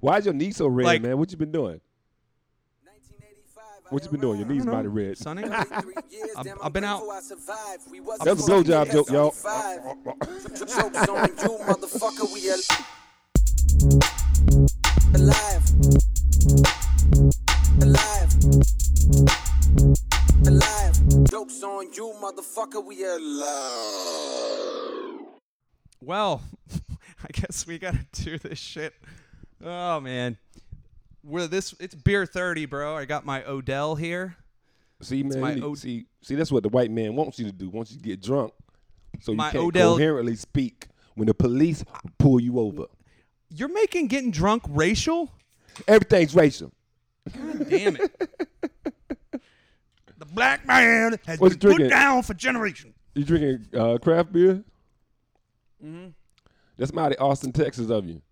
Why is your knee so red, Like- man? What you been doing? What you been doing? Your knees mighty red. Sonny. I've, I've been out- That was a blowjob joke, y'all. Jokes on you, motherfucker. We alive. Alive. Alive. Jokes on you, motherfucker. We alive. Well, I guess we gotta do this shit. Oh man, we're this. It's beer thirty, bro. I got my Odell here. See, man, my you need- Od- see, see, that's what the white man wants you to do. Wants you to get drunk, so you My can't Odell- coherently speak when the police pull you over. You're making getting drunk racial? Everything's racial. Damn it! the black man has What's been drinking? put down for generations. You drinking uh, craft beer? Mm-hmm. That's mighty Austin, Texas of you.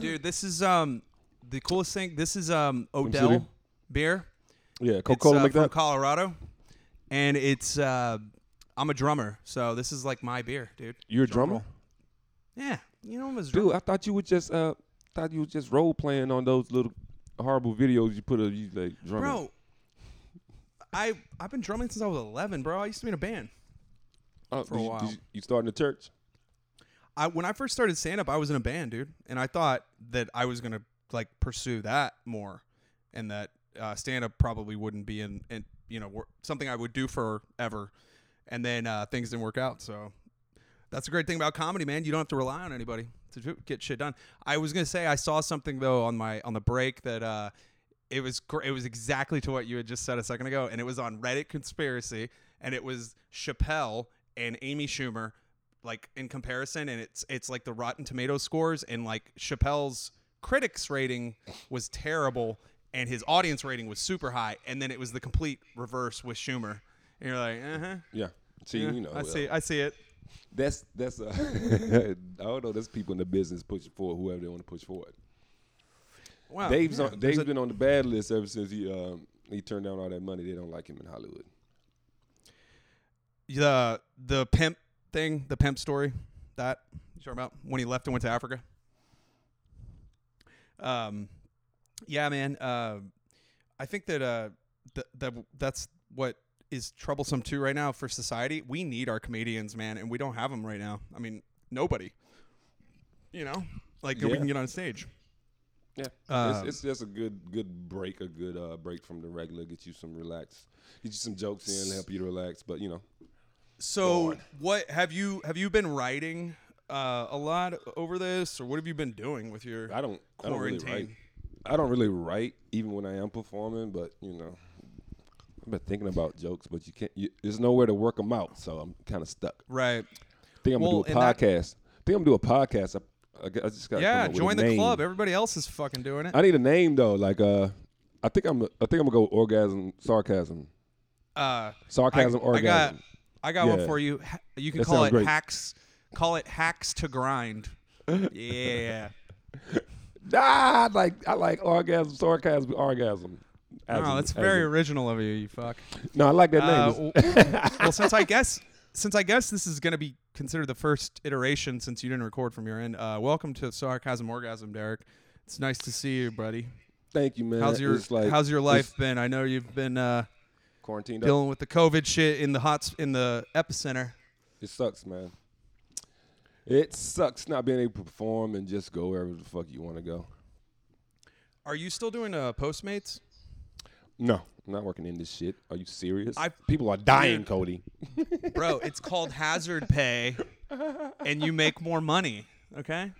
Dude, this is um the coolest thing. This is um Odell beer. Yeah, Coca-Cola uh, make from that. Colorado, and it's uh I'm a drummer, so this is like my beer, dude. You're a drummer. Yeah, you know I'm a drummer. dude. I thought you were just uh, thought you was just role playing on those little horrible videos you put of you like drumming. Bro, I I've been drumming since I was 11, bro. I used to be in a band. Oh, for a did you- while. you, you starting the church? I when I first started stand up, I was in a band, dude, and I thought that I was gonna like pursue that more, and that uh, stand up probably wouldn't be in, in you know something I would do forever, and then uh, things didn't work out. So that's a great thing about comedy, man. You don't have to rely on anybody to get shit done. I was gonna say I saw something though on my on the break that uh, it was gr- it was exactly to what you had just said a second ago, and it was on Reddit conspiracy, and it was Chappelle and Amy Schumer, like in comparison, and it's it's like the Rotten Tomato scores, and like Chappelle's critics rating was terrible, and his audience rating was super high, and then it was the complete reverse with Schumer, and you're like, uh huh, Yeah. See, yeah, you know, I uh, see, I see it. that's that's uh, I don't know. There's people in the business pushing forward whoever they want to push forward. Wow, Dave's yeah, on, Dave's a- been on the bad list ever since he um, he turned down all that money. They don't like him in Hollywood. the the pimp thing, the pimp story, that you talking about when he left and went to Africa. Um, yeah, man. Uh, I think that uh, th- that that's what is troublesome too right now for society. We need our comedians, man, and we don't have them right now. I mean, nobody. You know, like Yeah. can get on stage. Yeah, Um, it's, it's just a good good break, a good uh, break from the regular. Get you some relax, get you some jokes in, help you to relax. But you know, So, what have you have you been writing uh, a lot over this, or what have you been doing with your I don't I don't really write. quarantine? I don't really write even when I am performing. But you know, I've been thinking about jokes, but you can't. You, there's nowhere to work them out, so I'm kind of stuck. Right. I think I'm Well, gonna do a podcast. that- think I'm gonna do a podcast. I, I, I just got Yeah, join the club. Everybody else is fucking doing it. I need a name though. Like uh, I think I'm. I think I'm gonna go orgasm, sarcasm, Uh, sarcasm, I, I orgasm. got, I got one for you. You can That call it great. hacks. Call it hacks to grind. yeah. Ah, I like I like orgasm, sarcasm, orgasm. As Oh, that's very in- original of you. You fuck. no, I like that Uh, name. w- well, since I guess since I guess this is going to be considered the first iteration since you didn't record from your end. Uh, welcome to sarcasm orgasm, Derek. It's nice to see you, buddy. Thank you, man. How's your like, How's your life been? I know you've been uh, quarantined? Up. dealing with the COVID shit in the hot in the epicenter. It sucks, man. It sucks not being able to perform and just go wherever the fuck you want to go. Are you still doing uh, Postmates? No, I'm not working in this shit. Are you serious? I- People are dying. Cody. Bro, it's called hazard pay, and you make more money. Okay.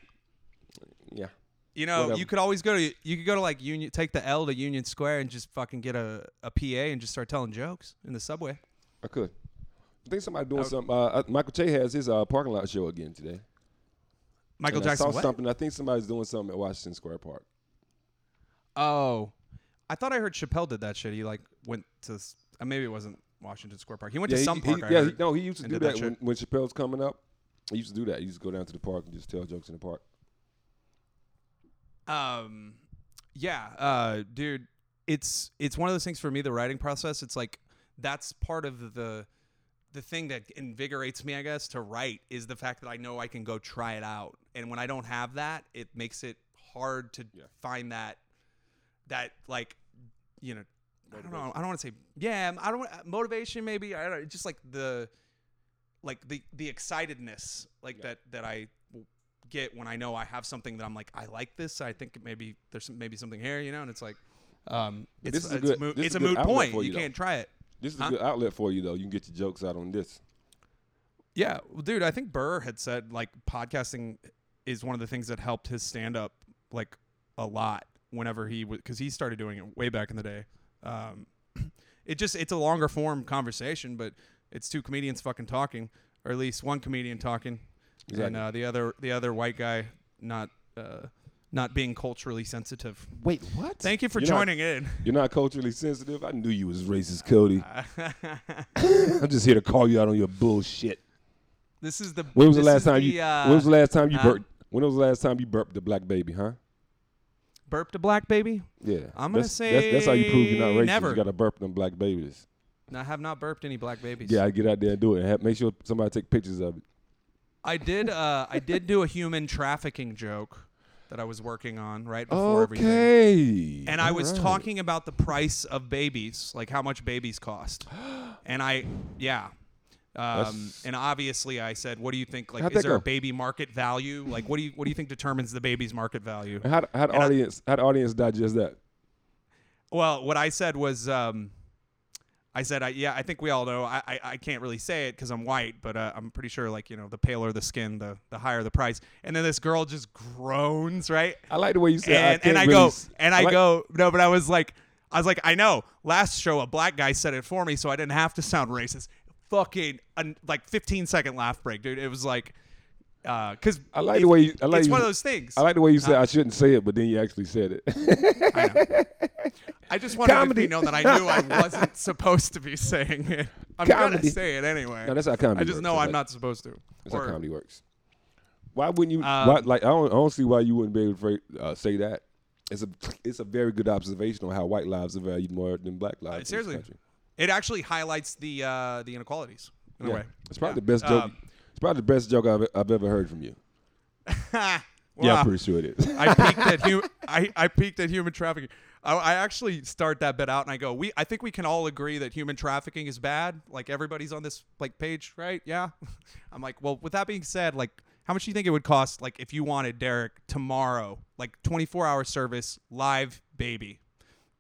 Yeah. You know, Whatever. you could always go to you could go to like Union, take the L to Union Square and just fucking get a, a PA and just start telling jokes in the subway. I could. I think somebody doing something. Uh, uh, Michael Che has his uh, parking lot show again today. Michael And Jackson. I saw what? something. I think somebody's doing something at Washington Square Park. Oh, I thought I heard Chappelle did that shit. He like went to uh, maybe it wasn't Washington Square Park. He went to he- some he, park. I yeah, he, no, he used to do that that, when, when Chappelle's coming up. He used to do that. He used to go down to the park and just tell jokes in the park. Um, yeah, uh, dude, it's it's one of those things for me. The writing process, it's like that's part of the the thing that invigorates me, I guess, to write is the fact that I know I can go try it out. And when I don't have that, it makes it hard to Yeah. find that that like you know I don't know I don't want to say yeah I don't motivation maybe I don't just like the like the the excitedness like Yeah. that that I get when I know I have something that I'm like I like this I think maybe there's some, maybe something here you know and it's like um it's this is a it's, good- moot, this it's a a moot point you you, can't try it This is Huh? a good outlet for you though. You can get your jokes out on this. Yeah, well, dude, I think Burr had said like podcasting is one of the things that helped his stand up like a lot whenever he was because he started doing it way back in the day. Um, it just it's a longer form conversation, but it's two comedians fucking talking, or at least one comedian talking, and uh, the other the other white guy not uh, not being culturally sensitive. Wait, what? Thank you for You're not- joining in. You're not culturally sensitive. I knew you was racist, Cody. I'm just here to call you out on your bullshit. this is the When was the last time the, you? uh, when was the last time you huh? burped? When was the last time you burped the black baby? Huh? burped a black baby? Yeah. I'm gonna that's, that's, that's how you prove you're not racist. never. You got to burp them black babies. I have not burped any black babies. Yeah, I get out there and do it. And have, make sure somebody take pictures of it. I did. Uh, I did do a human trafficking joke that I was working on right before everything. Okay. And I was Alright. talking about the price of babies, like how much babies cost. And I, yeah. Um, and obviously, I said, "What do you think? Like, How'd is there a baby market value? Like, what do you what do you think determines the baby's market value?" How how I- audience how audience digest that? Well, what I said was, um, I said, I, yeah, I think we all know. I, I, I can't really say it because I'm white, but uh, I'm pretty sure, like, you know, the paler the skin, the the higher the price. And then this girl just groans, right? I like the way you said. and, I and I really go, s- and I like- go, no, but I was like, I was like, I know. Last show, a black guy said it for me, so I didn't have to sound racist. Fucking like 15 second laugh break, dude. It was like, uh, cause I like the way you. I like it's you, one of those things. I like the way you said? I shouldn't say it, but then you actually said it. I. I just wanted Comedy. to be known that I knew I wasn't supposed to be saying it. I'm gonna say it anyway. no, that's how comedy I just works. know That's I'm how- not supposed to. That's how comedy works. Why wouldn't you? Um, why, like I don't, I don't see why you wouldn't be able to uh, say that. It's a it's a very good observation on how white lives are valued more than black lives. Uh, seriously. country. It actually highlights the uh, the inequalities in Yeah. a way. It's probably Yeah. the best joke. Um, probably the best joke I've, I've ever heard from you. Yeah, I'm pretty sure it is. I peaked at hu- I, I peaked at human trafficking. I, I actually start that bit out and I go, we I think we can all agree that human trafficking is bad. Like everybody's on this like page, right? Yeah. I'm like, well, with that being said, like how much do you think it would cost like if you wanted Derek tomorrow, like 24 hour service, live baby?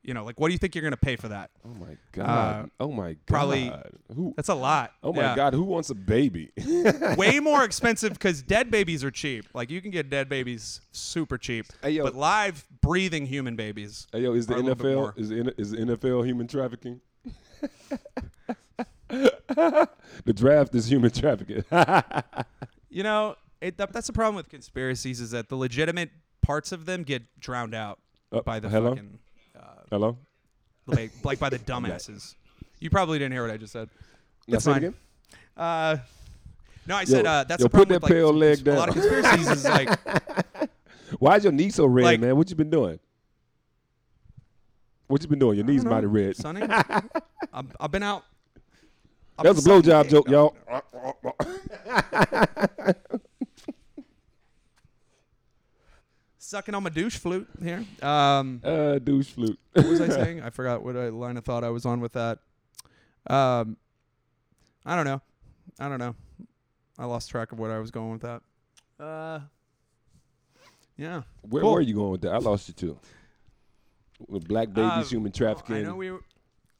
You know, like what do you think you're gonna pay for that? oh my god. Uh, oh my god. probably- Who? That's a lot. Oh my Yeah. god. Who wants a baby? Way more expensive because dead babies are cheap. Like you can get dead babies super cheap. Hey, yo. but live breathing human babies. Hey, yo, is the Or a little bit more. NFL is the, is the NFL human trafficking? the draft is human trafficking. You know, it, that, that's the problem with conspiracies is that the legitimate parts of them get drowned out Uh, by the hello? fucking uh, Hello. like, like by the dumbasses. You probably didn't hear what I just said. Now It's say it fine. again. Uh, no, I said Yo, uh, that's yo, the problem put with that like, pale leg a lot of conspiracies is like Why is your knee so red, Like- man? What you been doing? What you been doing? Your knees mighty red. Sonny. I've, I've been out. I've That was a been blowjob sucking joke, dick. y'all. Sucking on my douche flute here. Um, Uh, douche flute. what was I saying? I forgot what I, line of thought I was on with that. Um, I don't know. I don't know. I lost track of what I was going with that. Uh, yeah. Where Cool. were you going with that? I lost you too. With black babies, Uh, human trafficking. I know we. Were,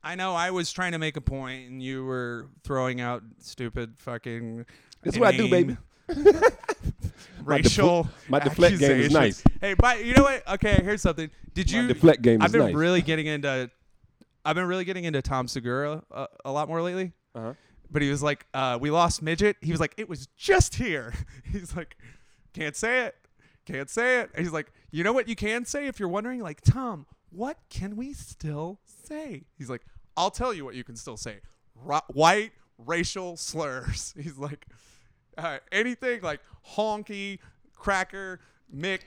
I know I was trying to make a point, and you were throwing out stupid fucking. That's what I do, baby. inane My defle- racial. my deflect game is nice. Hey, but you know what? Okay, here's something. Did My you? deflect game is I've been nice. really getting into. I've been really getting into Tom Segura a, a lot more lately. Uh-huh. But he was like, uh, "We lost midget." He was like, "It was just here." He's like, "Can't say it, can't say it." And he's like, "You know what you can say if you're wondering, like Tom, what can we still say?" He's like, "I'll tell you what you can still say: Ra- white racial slurs." He's like, anything like honky, cracker, Mick,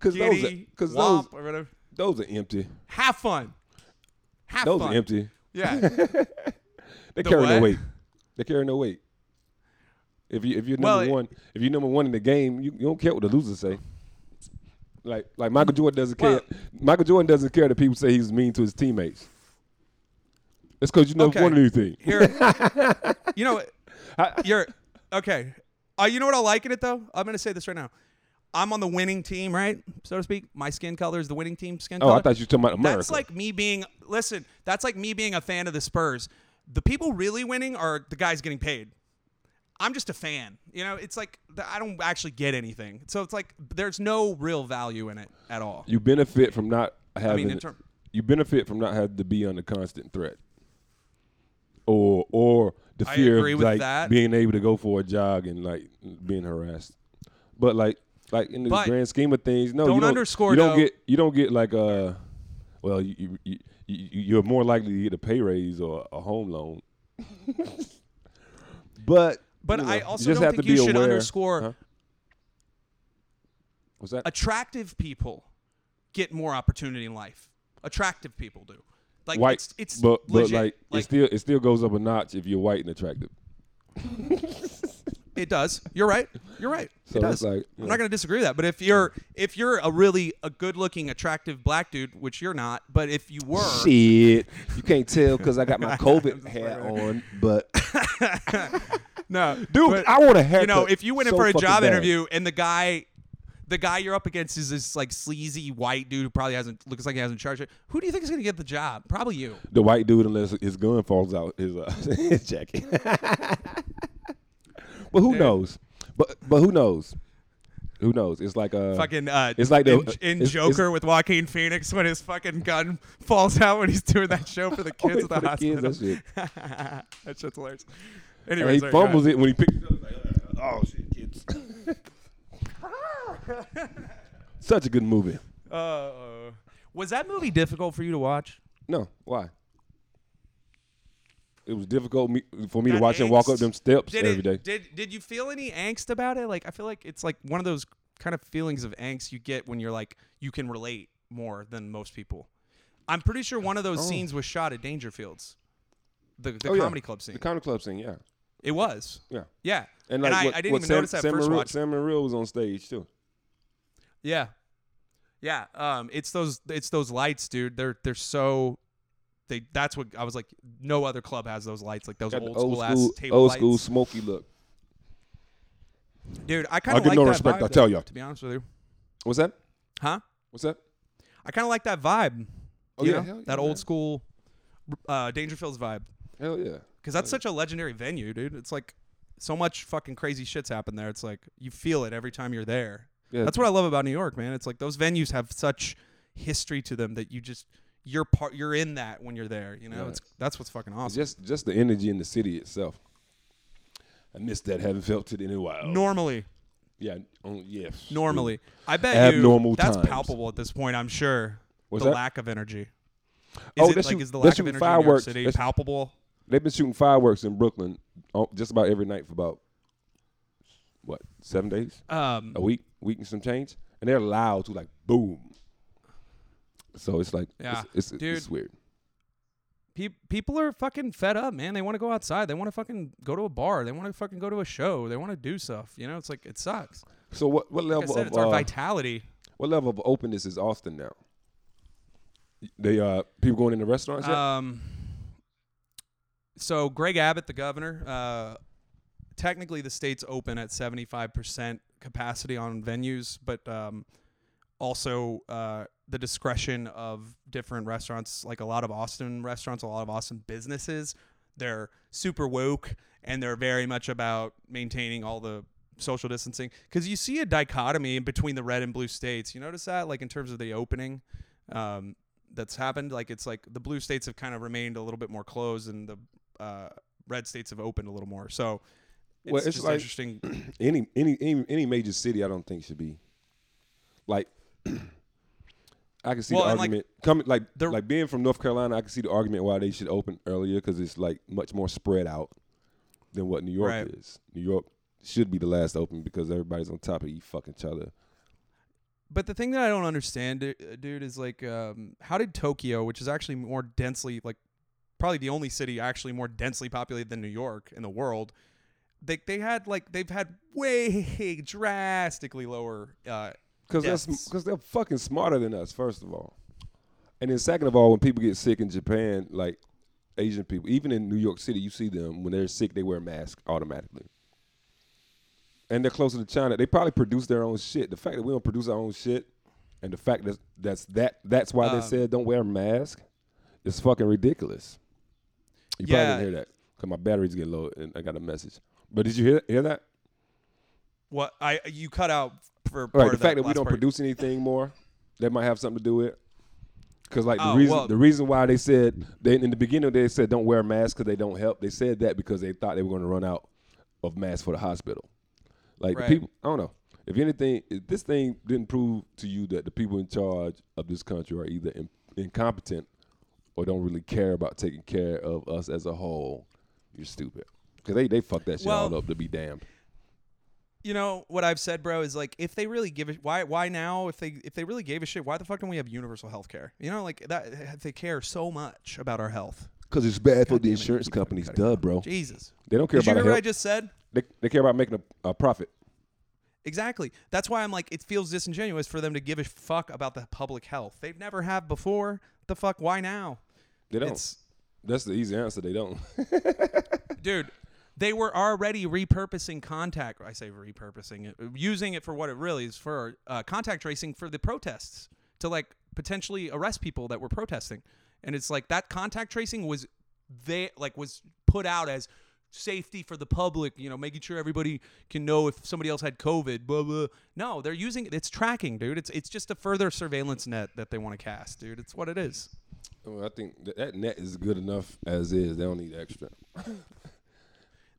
'Cause those are- giddy, 'cause womp, those- or whatever. Those are empty. Have fun. Have Those fun. are empty. Yeah. They The carry no what? weight. They carry no weight. If you if you're Well, number it- one, if you're number one in the game, you, you don't care what the losers say. like like Michael Jordan doesn't care. Well- Michael Jordan doesn't care that people say he's mean to his teammates. It's because you never Okay. won anything. Here, you know, you're okay. Uh, you know what I like in it though? I'm gonna say this right now. I'm on the winning team, right, so to speak. My skin color is the winning team skin color. Oh. I thought you were talking about America. That's like me being listen. That's like me being a fan of the Spurs. The people really winning are the guys getting paid. I'm just a fan. You know, it's like I don't actually get anything. So it's like there's no real value in it at all. you benefit from not having. I in term- you benefit from not having to be under constant threat, or or the I fear agree of with like that. being able to go for a jog and like being harassed. But like like in the But grand scheme of things, no, don't you don't underscore, You don't though- get you don't get like uh well you, you, you you're more likely to get a pay raise or a home loan. but But you know, I also don't think you should aware- underscore Huh? What's that? attractive people get more opportunity in life. Attractive people do. Like white, it's it's but but legit. like, it still it still goes up a notch if you're white and attractive. It does. You're right. You're right. So it does. like, I'm not going to disagree with that. But if you're if you're a really a good-looking, attractive black dude, which you're not, but if you were, Shit, you can't tell because I got my COVID hat on, but no, dude, but, I want a haircut. you know, if you went in so for a job bad. interview and the guy, the guy you're up against is this like sleazy white dude who probably hasn't looks like he hasn't charged it. Who do you think is going to get the job? Probably you. the white dude, unless his gun falls out his uh, his jacket. but who Dude. knows? But but who knows? Who knows? It's like uh, fucking uh, it's like the- in, in it's- Joker with Joaquin Phoenix when his fucking gun falls out when he's doing that show for the kids at the for the hospital. kids, that shit. that shit's hilarious. and Anyway, he fumbles it when he picks it up. Like, oh shit! Such a good movie. Uh, was that movie difficult for you to watch? No, why? It was difficult me, for me to watch him walk up them steps Did every it, day. Did Did you feel any angst about it? Like I feel like it's like one of those kind of feelings of angst you get when you're like you can relate more than most people. I'm pretty sure one of those Oh. scenes was shot at Dangerfields, the the Oh, yeah. comedy club scene. The comedy club scene, yeah, it was, yeah. yeah. And And like I- what, I didn't even Sam, notice that Sam first Morril- watch. Sam Morril was on stage too. Yeah. Yeah. Um it's those it's those lights, dude. They're they're so they that's what I was like no other club has those lights like those old, the school, old ass school, table old lights. school smoky look. Dude, I kind of like no that respect, vibe, I tell ya. To be honest with you. What's that? Huh? What's that? I kind of like that vibe. Oh, you yeah, yeah, that old school uh Dangerfields vibe Hell yeah. cuz that's such a legendary venue, dude. It's like so much fucking crazy shit's happened there. It's like you feel it every time you're there. Yeah, That's what I love about New York, man. It's like those venues have such history to them that you just you're part you're in that when you're there, you know? Yeah. It's that's what's fucking awesome. just just the energy in the city itself. I miss that. Haven't felt it in a while. Normally, Yeah. Oh, yes. normally. I bet Abnormal you that's times. palpable at this point, I'm sure. What's the that? lack of energy. Oh, is Oh, it like shoot- is the lack of shooting energy in New York fireworks. City palpable? They've been shooting fireworks in Brooklyn oh, just about every night for about what seven days, Um a week, week and some change, and they're loud to like boom. So it's like Yeah. it's, it's, Dude. it's weird. pe- people are fucking fed up, man. They want to go outside. They want to fucking go to a bar. They want to fucking go to a show. They want to do stuff. You know, it's like it sucks. So what what Like level said, of it's our uh, vitality. what level of openness is Austin now? They uh people going into restaurants yet? Um, so Greg Abbott, the governor, uh, technically the state's open at 75% capacity on venues, but um, also uh, the discretion of different restaurants, like a lot of Austin restaurants, a lot of Austin businesses, they're super woke and they're very much about maintaining all the social distancing because you see a dichotomy between the red and blue states. You notice that, like in terms of the opening, um, that's happened. Like it's like the blue states have kind of remained a little bit more closed, and the uh, red states have opened a little more. So it's, Well, it's just like- interesting. any any any any major city, I don't think should be like. I can see Well, the and, like, argument coming like like being from North Carolina. I can see the argument why they should open earlier because it's like much more spread out than what New York Right. is. New York should be the last to open because everybody's on top of each fucking each other. But the thing that I don't understand, uh, dude, is like, um, how did Tokyo, which is actually more densely, like, probably the only city actually more densely populated than New York in the world, they they had like they've had way drastically lower uh, Because they're fucking smarter than us. First of all, and then second of all, when people get sick in Japan, like Asian people, even in New York City, you see them when they're sick, they wear masks automatically. And they're closer to China. They probably produce their own shit. The fact that we don't produce our own shit, and the fact that that's that that's why they Um, said don't wear a mask, is fucking ridiculous. You Yeah. probably didn't hear that because my battery's getting low, and I got a message. But did you hear hear that? What I you cut out for part Right, the fact that we don't part. produce anything more, that might have something to do with. Because like the Oh, reason well- the reason why they said they in the beginning they said don't wear masks because they don't help. They said that because they thought they were going to run out of masks for the hospital. Like Right. the people, I don't know. If anything, if this thing didn't prove to you that the people in charge of this country are either in, incompetent or don't really care about taking care of us as a whole, you're stupid. Because they they fucked that shit Well- all up to be damned. You know what I've said, bro, is like if they really give a why why now if they if they really gave a shit, why the fuck don't we have universal health care? You know, like that they care so much about our health. Because it's bad for the insurance companies, duh, bro. Jesus. They don't care Did you about hear what I just said? They, they care about making a, a profit. Exactly. That's why I'm like, it feels disingenuous for them to give a fuck about the public health. They've never have before. The fuck? Why now? They don't. It's That's the easy answer. They don't. dude. They were already repurposing contact. I say repurposing it, using it for what it really is for uh, contact tracing for the protests to like potentially arrest people that were protesting. And it's like that contact tracing was they like was put out as safety for the public. You know, making sure everybody can know if somebody else had COVID. Blah blah. No, they're using it. It's tracking, dude. It's it's just a further surveillance net that they want to cast, dude. It's what it is. Well, I think that, that net is good enough as is. They don't need extra.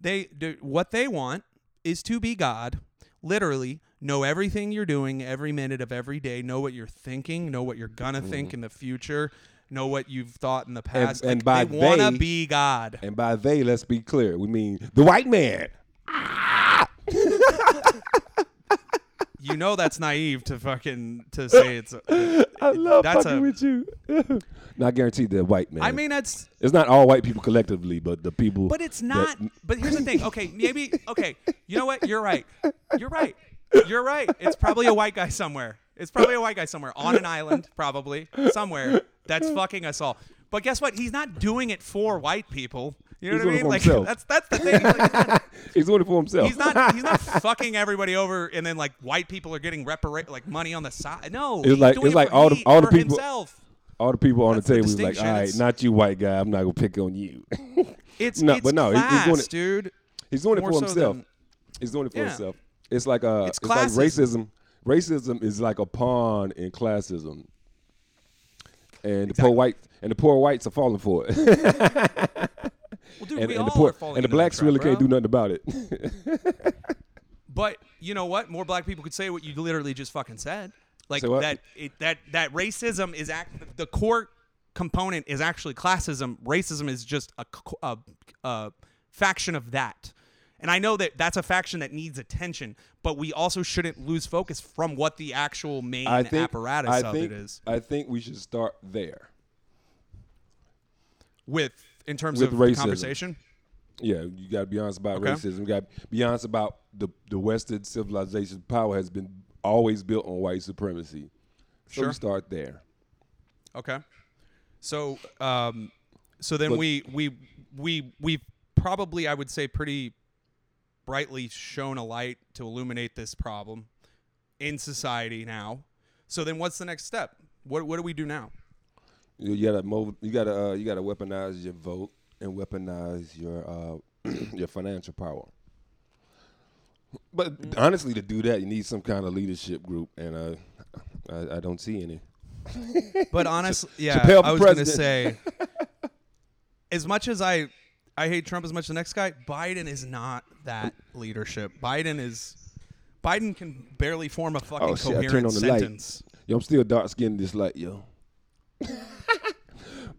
They do, what they want is to be God, literally know everything you're doing every minute of every day, know what you're thinking, know what you're gonna think mm-hmm. in the future, know what you've thought in the past. and Like, by they wanna be God. And by they, let's be clear. We mean the white man. You know that's naive to fucking to say it's. I love That's fucking a- with you. not guaranteed the white man. I mean that's it's not all white people collectively, but the people. But it's that- not. But here's the thing. Okay, maybe. Okay, you know what? You're right. You're right. You're right. It's probably a white guy somewhere. It's probably a white guy somewhere on an island, probably somewhere that's fucking us all. But guess what? He's not doing it for white people. You know He's what I mean? Like himself. that's that's the thing. Like, he's, doing it for himself. he's not he's not fucking everybody over, and then like white people are getting repara- like money on the side. No, It's he's like- doing it's it like for all the- all the people- himself. all the people on That's the the table was like, all right, not you, white guy. I'm not gonna pick on you. It's No, it's but no, he- he's class, doing it- dude. He's doing it More for so himself. than- He's doing it for Yeah. himself. It's like uh, It's it's, like racism. Racism is like a pawn in classism, and the poor white and the poor whites are falling for it. Well, dude, and, we and all the poor are falling and the blacks trap, really bro. can't do nothing about it. But you know what? More black people could say what you literally just fucking said. Like what? that it, that that racism is act the core component is actually classism. Racism is just a faction of that. And I know that that's a faction that needs attention, but we also shouldn't lose focus from what the actual main I think apparatus I of think, it is. I think we should start there. With in terms With of the racism. conversation. Yeah, you got to be honest about Okay. racism. You got to be honest about the the Western civilization power has been always built on white supremacy. So Sure. we start there. Okay. So, um, so then But- we we we we probably I would say pretty brightly shown a light to illuminate this problem in society now. So then, what's the next step? What what do we do now? You, you gotta move. You gotta uh, you gotta weaponize your vote and weaponize your uh, your financial power. But Mm. honestly, to do that, you need some kind of leadership group, and uh, I, I don't see any. But honestly, yeah, Chappelle I for was going to say, as much as I I hate Trump as much as the next guy, Biden is not that leadership. Biden is. Biden can barely form a fucking Oh, shit, coherent turned on the light. sentence. Yo, I'm still dark skinned this light, yo.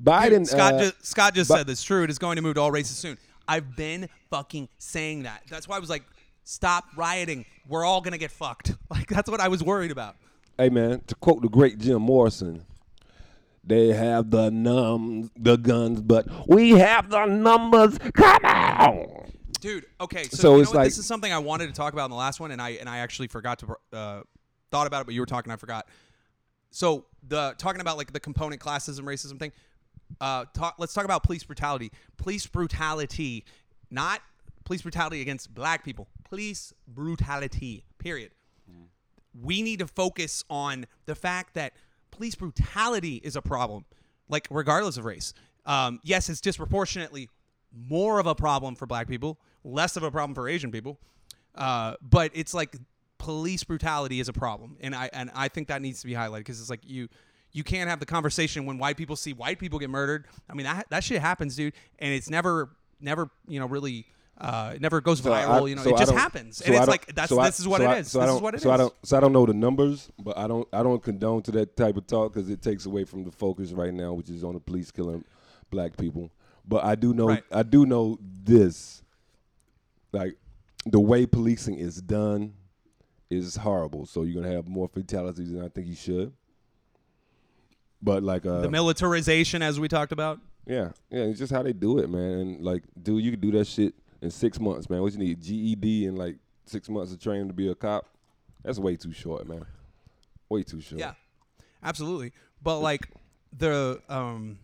Biden. Scott uh, just Scott just but- said this. True, it is going to move to all races soon. I've been fucking saying that. That's why I was like, stop rioting. We're all gonna get fucked. Like that's what I was worried about. Hey man, to quote the great Jim Morrison, they have the num the guns, but we have the numbers. Come on. Dude, okay, so, So you know it's what? like- this is something I wanted to talk about in the last one, and I and I actually forgot to uh, thought about it, but you were talking, I forgot. So the talking about like the component classism, racism thing. Uh, talk, let's talk about police brutality. Police brutality, not police brutality against black people. Police brutality. Period. We need to focus on the fact that police brutality is a problem, like regardless of race. Um, yes, it's disproportionately more of a problem for black people, less of a problem for Asian people. Uh, but it's like police brutality is a problem, and I and I think that needs to be highlighted because it's like you you can't have the conversation when white people see white people get murdered. I mean that that shit happens, dude, and it's never never you know really. Uh, it never goes So I- viral, you know. so it just happens, so and it's like that's this is what it I- So this is what it is. so I don't. So I don't know the numbers, but I don't. I don't condone to that type of talk because it takes away from the focus right now, which is on the police killing black people. But I do know. Right. I do know this. Like the way policing is done is horrible. So you're gonna have more fatalities than I think you should. But like uh, the militarization, as we talked about. yeah, yeah, it's just how they do it, man. And like, dude, you can do that shit in six months, man. What you need, GED and like six months of training to be a cop? That's way too short, man. Way too short. Yeah, absolutely. But like the um,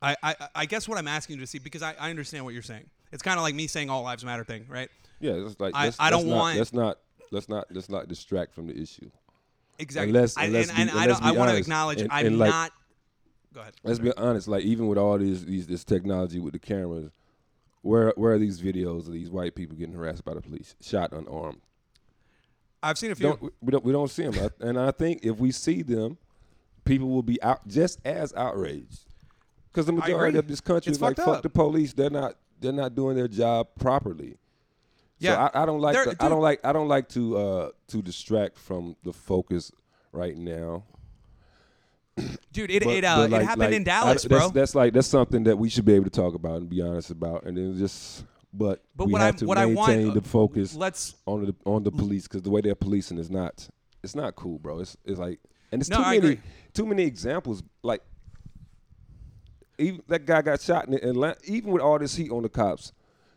I I, I guess what I'm asking you to see because I, I understand what you're saying. It's kind of like me saying all lives matter thing, right? yeah. It's like I- I don't not, want- Let's not. Let's not. Let's not distract from the issue. Exactly. let's- I, and be- and I don't. I want to honest. acknowledge And- I'm and, like- not. Go ahead. Let's be honest. Like even with all these these this technology with the cameras, where where are these videos of these white people getting harassed by the police, shot unarmed? I've seen a few. don't we don't we don't see them, and I think if we see them, people will be out just as outraged because the majority of this country It's is like fuck the police. They're not they're not doing their job properly. Yeah. so I, I don't like to, I don't like I don't like to uh to distract from the focus right now. Dude, it But- it, uh, but it happened like, in Dallas, that's, bro. That's like that's something that we should be able to talk about and be honest about, and then just but, But we what have I- to what I want, maintain the focus Let's. on the on the police because the way they're policing is not it's not cool, bro. It's it's like and it's No, too I many agree. too many examples. Like even that guy got shot in Atlanta. Even with all this heat on the cops,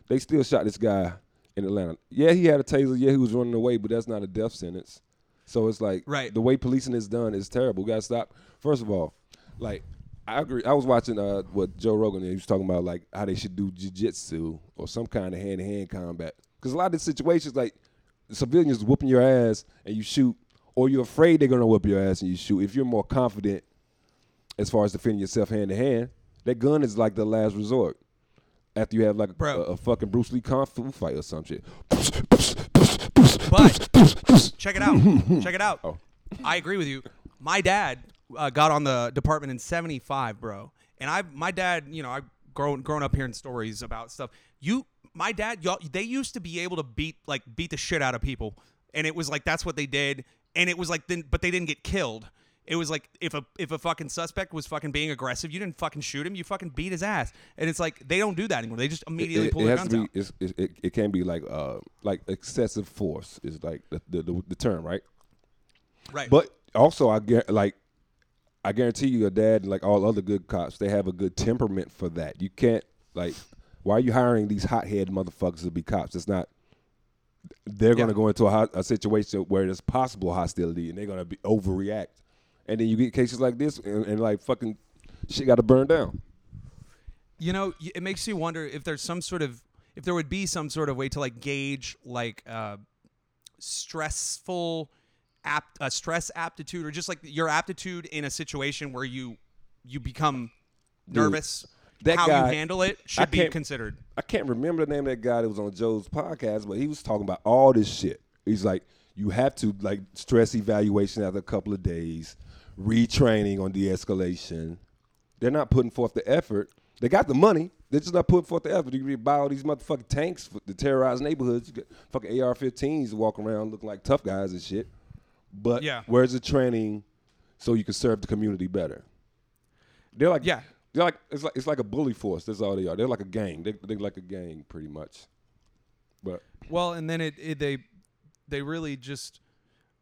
they still shot this guy in Atlanta. Yeah, he had a taser. Yeah, he was running away, but that's not a death sentence. So it's like Right. the way policing is done is terrible. We gotta stop. First of all, like I agree. I was watching uh, what Joe Rogan he was talking about, like how they should do jujitsu or some kind of hand to hand combat. Because a lot of the situations, like civilians whooping your ass and you shoot, or you're afraid they're gonna whoop your ass and you shoot. If you're more confident as far as defending yourself hand to hand, that gun is like the last resort. After you have like a, a, fucking Bruce Lee kung fu fight or some shit. But check it out. check it out. Oh. I agree with you. My dad uh, got on the department in '75, bro, and I, my dad, you know, I grown grown up hearing stories about stuff. You, my dad, y'all, they used to be able to beat like beat the shit out of people, and it was like that's what they did, and it was like then, but they didn't get killed. It was like if a if a fucking suspect was fucking being aggressive, you didn't fucking shoot him, you fucking beat his ass, and it's like they don't do that anymore. They just immediately it, pull it their has guns to out. It's, it, it, it can be like uh like excessive force is like the the, the, the term, right? Right. But also, I get like I guarantee you, your dad, like all other good cops, they have a good temperament for that. You can't like, why are you hiring these hothead motherfuckers to be cops? It's not. They're gonna go into a, hot, a situation where there's possible hostility, and they're gonna be overreact, and then you get cases like this, and, and like fucking shit got to burn down. you know it makes you wonder if there's some sort of if there would be some sort of way to like gauge like uh stressful apt uh, stress aptitude or just like your aptitude in a situation where you you become nervous that how guy- you handle it should be considered I can't remember the name of that guy that was on Joe's podcast, but he was talking about all this shit. He's like, you have to like stress evaluation after a couple of days, retraining on de-escalation. They're not putting forth the effort. They got the money. They're just not putting forth the effort. You buy all these motherfucking tanks for, to terrorize neighborhoods. You get fucking AR-15s to walk around looking like tough guys and shit. But Yeah. where's the training so you can serve the community better? They're like Yeah. they're like it's like it's like a bully force. That's all they are. They're like a gang. They they're like a gang pretty much. But well and then it, it they they really just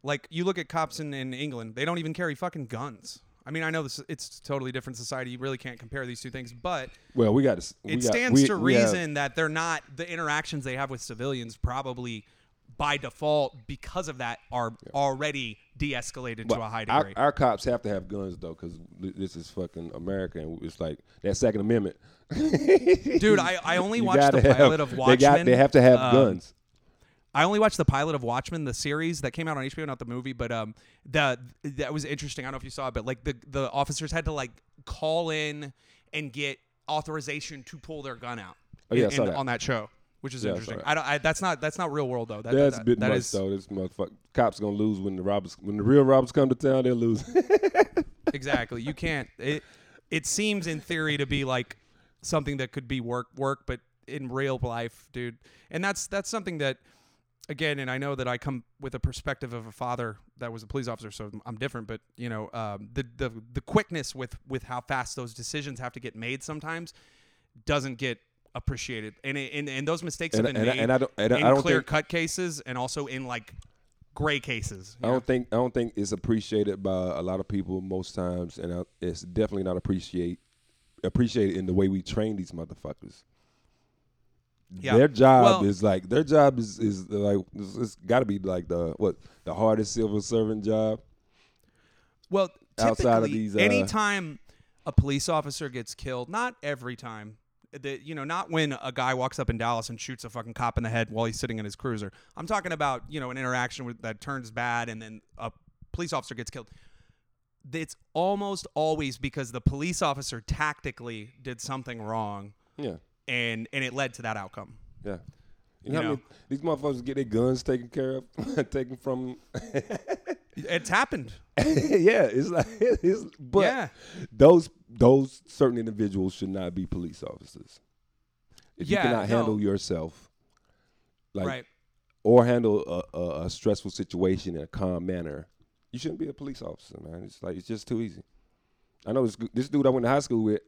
like you look at cops in, in england they don't even carry fucking guns i mean i know this it's a totally different society you really can't compare these two things but well, we got to. it stands to reason that they're not the interactions they have with civilians probably by default because of that are already de-escalated But to a high our, degree. our cops have to have guns though, because this is fucking America, and it's like that Second Amendment. Dude, I, I only watched the pilot have- of Watchmen. They got. They have to have um, guns. I only watched the pilot of Watchmen, the series that came out on HBO, not the movie, but um, the that was interesting. I don't know if you saw it, but like the the officers had to like call in and get authorization to pull their gun out. Oh, yeah, I saw in- that. on that show, which is Yeah, I saw interesting. that. I don't. I, that's not that's not real world though. That, That's that, a bit that much is- though. This motherfucker, cops gonna lose when the robbers, when the real robbers come to town, they'll lose. exactly. You can't. It it seems in theory to be like something that could be work work, but in real life, dude, and that's that's something that again, and I know that I come with a perspective of a father that was a police officer, so I'm different. But you know, um, the the the quickness with with how fast those decisions have to get made sometimes doesn't get appreciated, and it, and, and those mistakes And- have been and made and I don't- and I in don't clear think- cut cases, and also in like gray cases. I know? don't think I don't think it's appreciated by a lot of people most times, and I, it's definitely not appreciate appreciated in the way we train these motherfuckers. Yeah. Their job Well- is like their job is is like it's, it's got to be like the what the hardest civil servant job. Well, outside of typically, these, uh, anytime a police officer gets killed, not every time. The, you know, not when a guy walks up in Dallas and shoots a fucking cop in the head while he's sitting in his cruiser. I'm talking about you know an interaction with, that turns bad and then a police officer gets killed. It's almost always because the police officer tactically did something wrong Yeah, and and it led to that outcome. yeah. You You, know, how know. many, these motherfuckers get their guns taken care of, taken from. It's happened. yeah, it's like it's but Yeah. those those certain individuals should not be police officers. If Yeah, you cannot no. handle yourself, like right. or handle a, a, a stressful situation in a calm manner, you shouldn't be a police officer, man. It's like it's just too easy. I know this this dude I went to high school with.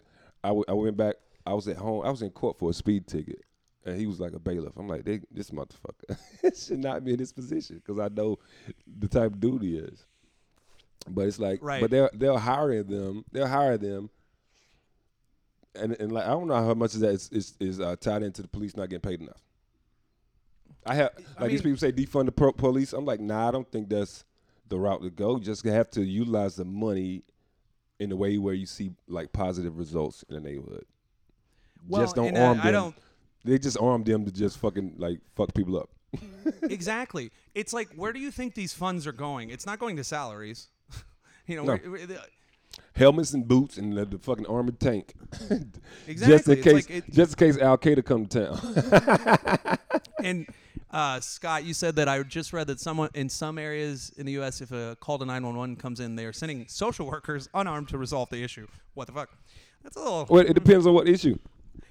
I, w- I went back. I was at home. I was in court for a speed ticket, and he was like a bailiff. I'm like, they, this motherfucker should not be in this position because I know the type of dude he is. But it's like, Right. but they'll they'll hire them. They'll hire them. And, and like I don't know how much of that is is, is uh, tied into the police not getting paid enough. I have like these mean- people say defund the pro- police. I'm like, nah, I don't think that's the route to go. You just have to utilize the money in a way where you see like positive results in the neighborhood. Well, just don't arm I, them. I don't. They just arm them to just fucking like fuck people up. exactly. It's like, where do you think these funds are going? It's not going to salaries. you know, No. where- where the- Helmets and boots and the, the fucking armored tank. exactly. just in It's case, like it- just in case Al Qaeda come to town. and uh, Scott, you said that I just read that someone in some areas in the U.S., if a call to 911 comes in, they are sending social workers unarmed to resolve the issue. What the fuck? That's a little. well, it depends on what issue.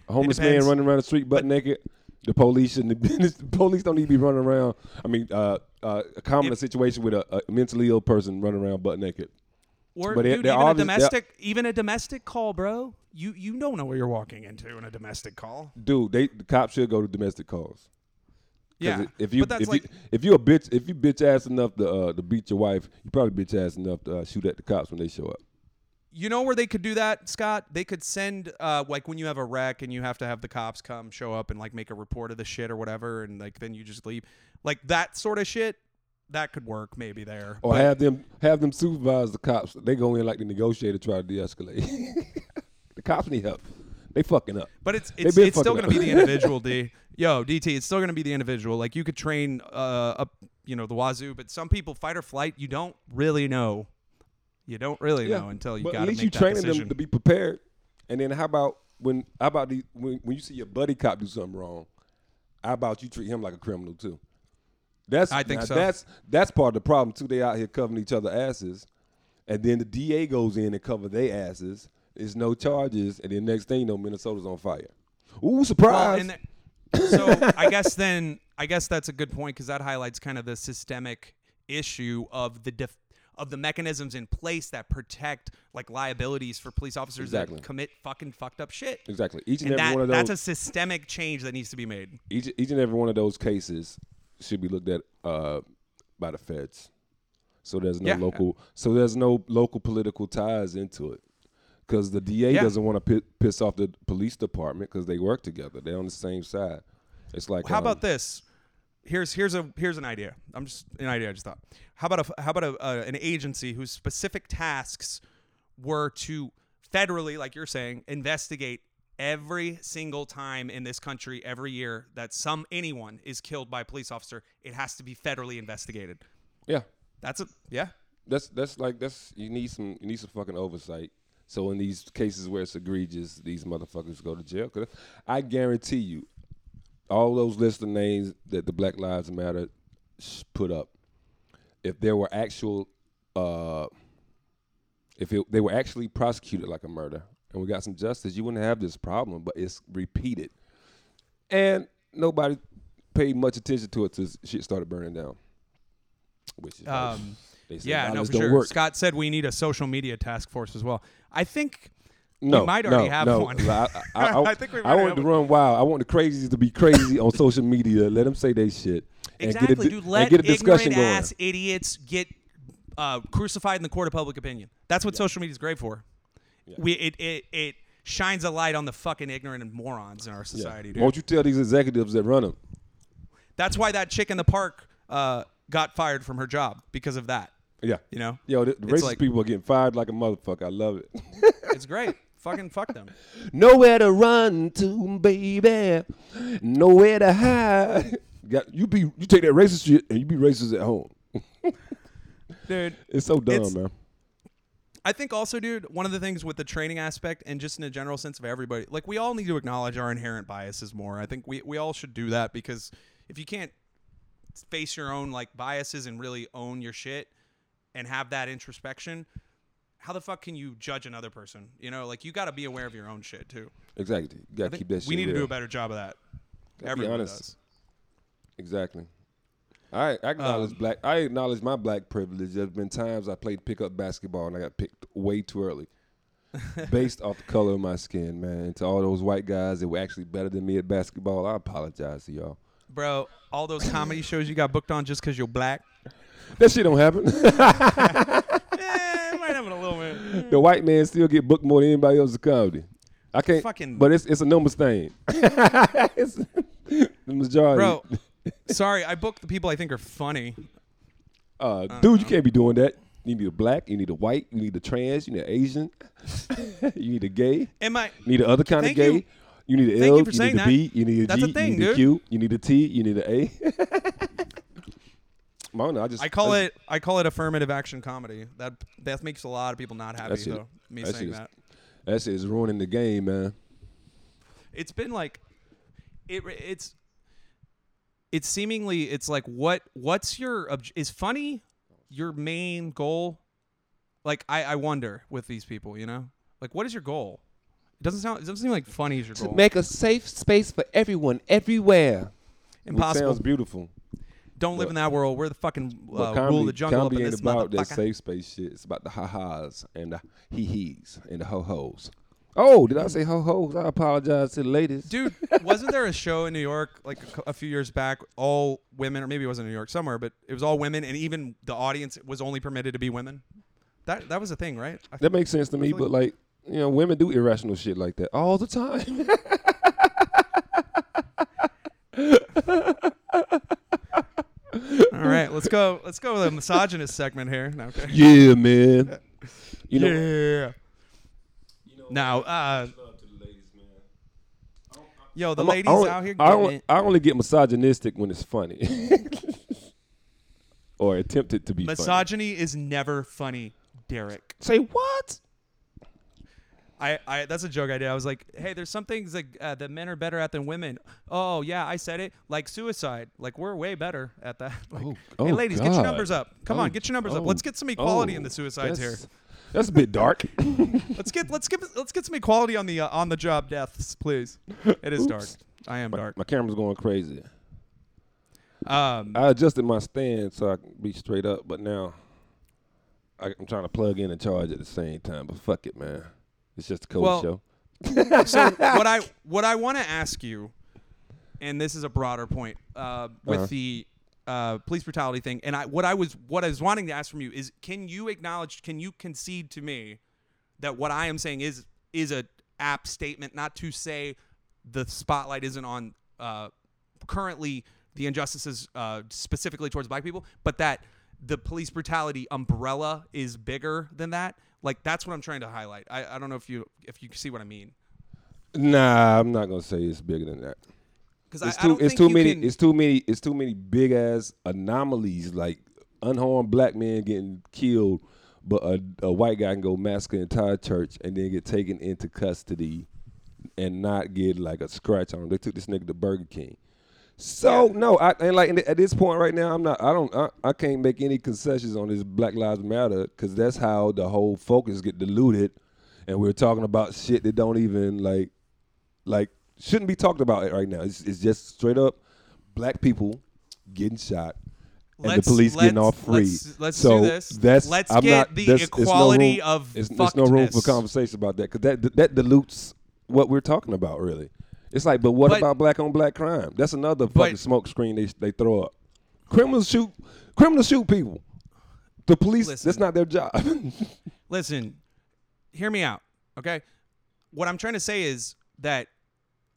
A homeless man running around the street butt naked. The police shouldn't. Be, the police don't need to be running around. I mean, uh, uh, a common situation with a, a mentally ill person running around butt naked. Or but dude, even a domestic, even a domestic call, bro. You you don't know what you're walking into in a domestic call. Dude, they the cops should go to domestic calls. Yeah, If you but that's if like you if you a bitch if you bitch ass enough to uh, to beat your wife, you probably bitch ass enough to uh, shoot at the cops when they show up. You know where they could do that, Scott? They could send uh like when you have a wreck and you have to have the cops come show up and like make a report of the shit or whatever and like then you just leave. Like that sort of shit, that could work maybe there. Or But- have them have them supervise the cops. They go in like the negotiator try to de-escalate. the cops need help. They fucking up. But it's it's, it's still going to be the individual, D. Yo, DT, it's still going to be the individual. Like you could train uh up, you know, the wazoo, but some people fight or flight, you don't really know. You don't really know until you got at to least you training decision. them to be prepared. And then how about when how about the when, when you see your buddy cop do something wrong? How about you treat him like a criminal too? That's I think so. That's that's part of the problem too. They out here covering each other asses, and then the DA goes in and cover their asses. There's no charges, and then next thing you know, Minnesota's on fire. Ooh, Well, surprise! th- so I guess then I guess that's a good point because that highlights kind of the systemic issue of the def- of the mechanisms in place that protect like liabilities for police officers Exactly. that commit fucking fucked up shit. exactly. Each and, And every that, one of those. that's a systemic change that needs to be made. each each and every one of those cases should be looked at uh, by the feds. So there's no Yeah. local. So there's no local political ties into it, because the DA Yeah. doesn't want to piss off the police department because they work together. They're on the same side. It's like How um, about this? Here's here's a here's an idea. I'm just an idea I just thought. How about a how about a, uh, an agency whose specific tasks were to federally, like you're saying, investigate every single time in this country every year that some anyone is killed by a police officer, it has to be federally investigated. Yeah, That's a yeah. that's that's like that's you need some you need some fucking oversight. So in these cases where it's egregious, these motherfuckers go to jail. Cause I guarantee you, all those list of names that the Black Lives Matter put up, if there were actual, uh, if it, they were actually prosecuted like a murder and we got some justice, you wouldn't have this problem. But it's repeated, and nobody paid much attention to it till shit started burning down. Which is Um, say Yeah, no, for sure. work. Scott said we need a social media task force as well. I think No, might already no, have no. one. I, I, I, I think we I want to one. run wild. I want the crazies to be crazy on social media. Let them say they shit. And exactly, get a, dude. and Let get a discussion ignorant going. ass idiots get uh, crucified in the court of public opinion. That's what social media is great for. Yeah. We it, it it shines a light on the fucking ignorant and morons in our Yeah. society, dude. Won't you tell these executives that run them? That's why that chick in the park uh, got fired from her job because of that. Yeah. You know, Yo, the, the racist like- people are getting fired like a motherfucker. I love it. it's great. Fucking fuck them. Nowhere to run to, baby. Nowhere to hide. Got you be you take that racist shit and you be racist at home. Dude, It's so dumb, It's- man. I think also, dude, one of the things with the training aspect and just in a general sense of everybody, like we all need to acknowledge our inherent biases more. I think we, we all should do that because if you can't face your own like biases and really own your shit and have that introspection, how the fuck can you judge another person? You know, like you got to be aware of your own shit too. Exactly. You gotta keep that shit we need to do a better job of that. Gotta Everyone does. Exactly. I, I acknowledge Um, black. I acknowledge my black privilege. There's been times I played pickup basketball and I got picked way too early, based off the color of my skin. Man, and to all those white guys that were actually better than me at basketball, I apologize to y'all. Bro, all those comedy shows you got booked on just because you're black. That shit don't happen. eh, it might a little bit. the white man still get booked more than anybody else in comedy. I can't. Fucking- But it's it's a numbers thing. it's the majority. Bro, sorry, I booked the people I think are funny. uh, dude, you can't be doing that. You need a black. You need a white. You need a trans. You need an Asian. you need a gay. Am I? You need the other kind of gay. you. You, need an L. you for you need a that. You need a That's a G. thing, you need a dude. Q. You need a T. You need an A. I don't know. I just I call I it I call it affirmative action comedy. That that makes a lot of people not happy That shit- though. Me that saying is- that. That shit is ruining the game, man. It's been like it it's it's seemingly it's like what what's your obj- is funny your main goal? Like I I wonder with these people, you know? Like what is your goal? It doesn't sound it doesn't seem like funny is your goal. make a safe space for everyone, everywhere. Impossible. It sounds beautiful. Don't live in that world. We're the fucking uh, comedy, rule of the jungle up in ain't this about that safe space shit. It's about the ha ha's and the hee hees and the ho hos. Oh, did I say ho hos? I apologize to the ladies. Dude, wasn't there a show in New York like a, cou- a few years back, all women, or maybe it wasn't in New York somewhere, but it was all women, and even the audience was only permitted to be women. That that was a thing, right? I That makes sense to me, but like, you know, women do irrational shit like that all the time. All right, let's go. Let's go with a misogynist segment here. No, okay. yeah, man. You know, yeah. Now, uh, yo, the I'm a- ladies I only, out here I only, it. I only get misogynistic when it's funny. or attempted to be funny. Misogyny is never funny, Derek. Say what? I, I that's a joke I did. I was like, hey, there's some things that uh, that men are better at than women. Oh yeah, I said it. Like suicide. Like we're way better at that. Like, Oh, hey, oh, ladies, get your numbers up. Come Oh, on, get your numbers up. oh, Let's get some equality oh, in the suicides here. that's- a bit dark. Let's get let's get let's get some equality on the uh, on the job deaths, please. It is dark. I am my, dark. my camera's going crazy. Um, I adjusted my stand so I can be straight up, but now I, I'm trying to plug in and charge at the same time. But fuck it, man. It's just a cold Well, show. so what I what I want to ask you, and this is a broader point uh, with Uh-huh. the uh, police brutality thing, and I what I was what I was wanting to ask from you is, can you acknowledge, can you concede to me that what I am saying is is a apt statement, not to say the spotlight isn't on uh, currently the injustices uh, specifically towards black people, but that the police brutality umbrella is bigger than that. Like that's what I'm trying to highlight. I, I don't know if you if you see what I mean. Nah, I'm not gonna say it's bigger than that. Because It's I, I too. don't It's too many. can- It's too many. It's too many big ass anomalies like unharmed black men getting killed, but a, a white guy can go massacre an entire church and then get taken into custody and not get like a scratch on him. They took this nigga to Burger King. So no, I and like at this point right now, I'm not. I don't. I, I can't make any concessions on this Black Lives Matter because that's how the whole focus get diluted, and we're talking about shit that don't even like, like shouldn't be talked about it right now. It's, it's just straight up black people getting shot. And Let's- the police getting off free. let's- let's so do this. That's Let's I'm get not, the it's no equality room- of there's no room for conversation about that because that that dilutes what we're talking about. Really, it's like, but what But- about black on black crime? That's another fucking smoke screen they they throw up. Criminals shoot criminals shoot people. The police Listen. that's not their job. Listen, hear me out, okay? What I'm trying to say is that,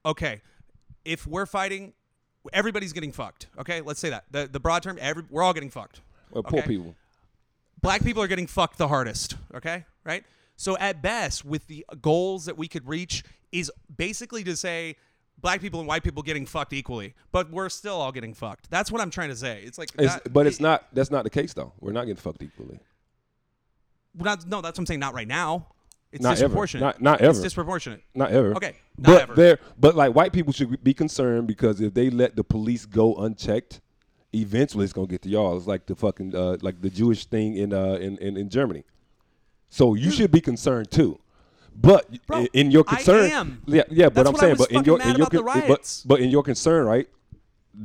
okay, if we're fighting, everybody's getting fucked, okay? Let's say that. The, the broad term, every, we're all getting fucked. well, poor Okay. people. Black people are getting fucked the hardest, okay? Right? So at best, with the goals that we could reach, is basically to say black people and white people getting fucked equally, but we're still all getting fucked. That's what I'm trying to say. It's like, It's, that- but it's it- not. That's not the case though. We're not getting fucked equally. Not, no, that's what I'm saying. Not right now. It's Not ever. disproportionate. Not- not It's ever. disproportionate. Not ever. Okay, not but ever. they're but like white people should be concerned because if they let the police go unchecked, eventually it's gonna get to y'all. It's like the fucking uh, like the Jewish thing in uh in, in, in Germany. So you should be concerned too. But. Bro, in, your I concern, am. yeah, yeah. But That's I'm saying, but in your in your con- but, but in your concern, right?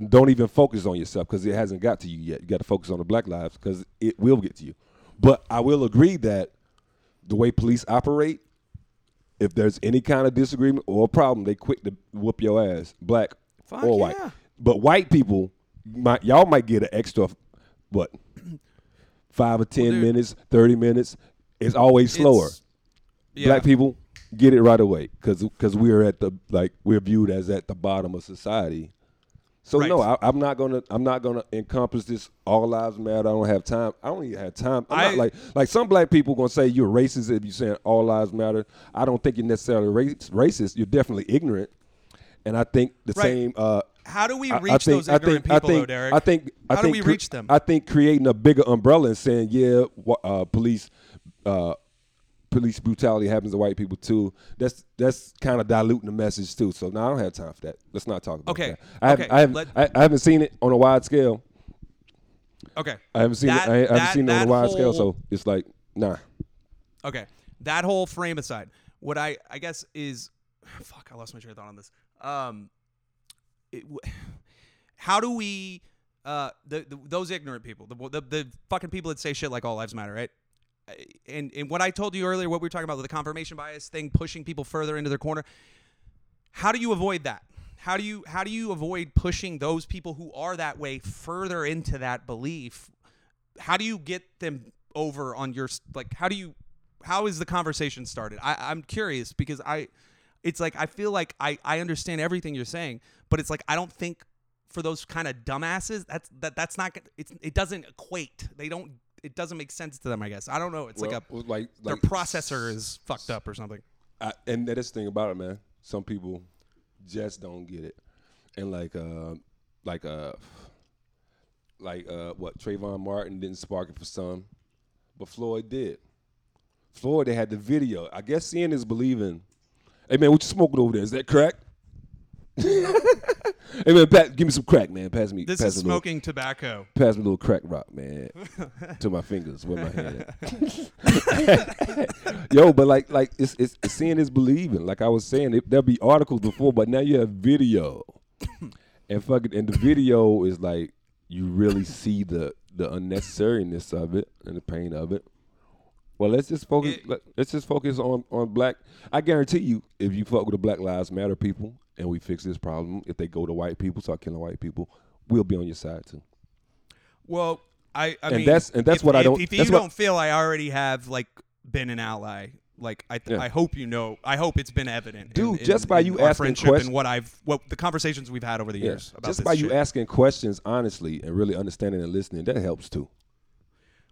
Don't even focus on yourself because it hasn't got to you yet. You got to focus on the black lives because it will get to you. But I will agree that the way police operate, if there's any kind of disagreement or problem, they quick to whoop your ass, black Fuck or white. yeah. But white people, might, y'all might get an extra, what, five or ten dude. minutes, thirty minutes. It's always slower. It's- yeah. Black people get it right away because because we're at the like we're viewed as at the bottom of society. So Right. no, I, I'm not gonna I'm not gonna encompass this all lives matter. I don't have time. I don't even have time. I'm I- not like like some black people gonna say you're racist if you're saying all lives matter. I don't think you're necessarily race, racist. You're definitely ignorant, and I think the Right. same. Uh, How do we reach I think, those ignorant I think, people, I though, think, Derek? I think. I How do we cre- reach them? I think creating a bigger umbrella and saying, yeah, uh, police, uh, police brutality happens to white people too. That's that's kind of diluting the message too. So now I don't have time for that. Let's not talk about Okay, that. I haven't, okay, I, haven't let- I, I haven't seen it on a wide scale. okay. I haven't seen That- it. I, I haven't seen it on a wide scale. So it's like, nah. Okay, that whole frame aside, what I I guess is, fuck, I lost my train of thought on this. Um, it, how do we, uh, the, the those ignorant people, the, the the fucking people that say shit like all lives matter, right? And and what I told you earlier, what we were talking about, with the confirmation bias thing, pushing people further into their corner. How do you avoid that? How do you how do you avoid pushing those people who are that way further into that belief? How do you get them over on your like? How do you how is the conversation started? I, I'm curious because I, it's like I feel like I I understand everything you're saying, but it's like I don't think for those kind of dumbasses that's that that's not it's it doesn't equate. They don't it doesn't make sense to them. I guess I don't know. It's like a Well, like, their processor is fucked up or something. I, and that's the thing about it, man. Some people just don't get it, and like, uh, like, uh, like, uh, what Trayvon Martin didn't spark it for some, but Floyd did. Floyd, they had the video. I guess seeing is believing. Hey man, what you smoking over there? Is that crack? hey man, Pat, give me some crack, man. Pass me. This pass is me a little- smoking tobacco. pass me a little crack rock, man, to my fingers with my hand. Yo, but like, like it's, it's seeing is believing. Like I was saying, it, there'll be articles before, but now you have video, and fucking, and the video is like you really see the the unnecessariness of it and the pain of it. Well, let's just focus. It- let's just focus on on black. I guarantee you, if you fuck with the Black Lives Matter people and we fix this problem, if they go to white people, start killing white people, we'll be on your side too. Well, I, I And mean, that's- and that's if- what I don't- If you what- don't feel I already have like been an ally, Like I, th- Yeah. I hope you know. I hope it's been evident, Dude, in- in- just by you asking friendship quest- and what I've, what the conversations we've had over the Yeah. years about Just by you asking questions honestly and really understanding and listening, that helps too.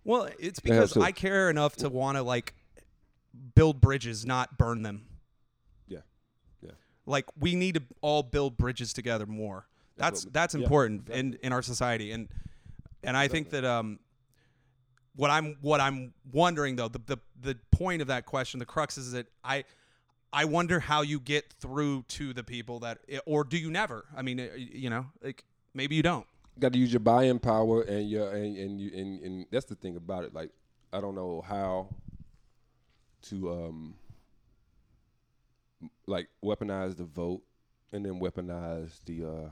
Well, it's because. I care enough to want to like build bridges, not burn them. Like we need to all build bridges together more. That's that's yeah, important in in our society, and and I think that um, what I'm what I'm wondering though, the the the point of that question, the crux is that I. I wonder how you get through to the people that, or do you never? I mean, uh, you know, like maybe you don't. got to use your buying power and your and and you and, and that's the thing about it. Like I don't know how to um like weaponize the vote and then weaponize the uh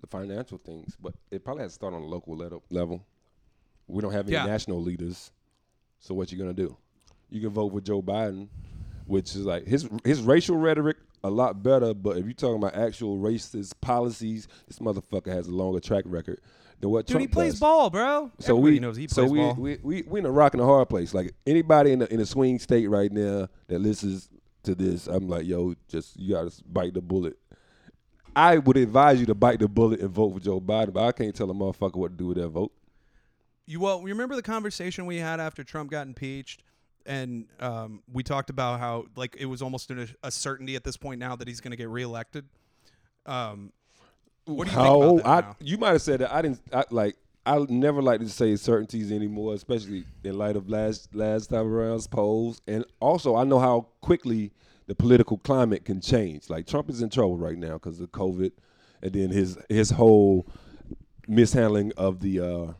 the financial things, but it probably has to start on a local level. level. We don't have any Yeah. national leaders, so what you gonna do? You can vote for Joe Biden, which is like his his racial rhetoric a lot better. But if you're talking about actual racist policies, this motherfucker has a longer track record than what Dude, Trump he plays does. ball, bro. So Everybody we knows he so plays we, ball. we we we in a rock and a hard place. Like anybody in a, in a swing state right now that listens to this, I'm like, yo, just you gotta bite the bullet. I would advise you to bite the bullet and vote for Joe Biden, but I can't tell a motherfucker what to do with that vote. You well, remember the conversation we had after Trump got impeached, and um, we talked about how like it was almost a, a certainty at this point now that he's going to get reelected. Um, what do you How think about that I now? you might have said that I didn't I, like I never like to say certainties anymore, especially in light of last last time around's polls, and also I know how quickly the political climate can change. Like Trump is in trouble right now because of COVID, and then his his whole mishandling of the uh,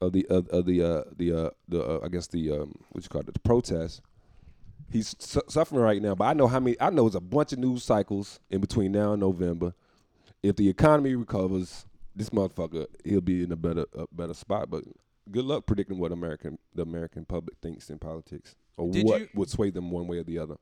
of the of, of the uh, the uh, the uh, I guess the um, what you call it the protest. He's su- suffering right now, but I know how many. I know it's a bunch of news cycles in between now and November. If the economy recovers, this motherfucker he'll be in a better a better spot. But good luck predicting what American the American public thinks in politics or Did what you- would sway them one way or the other.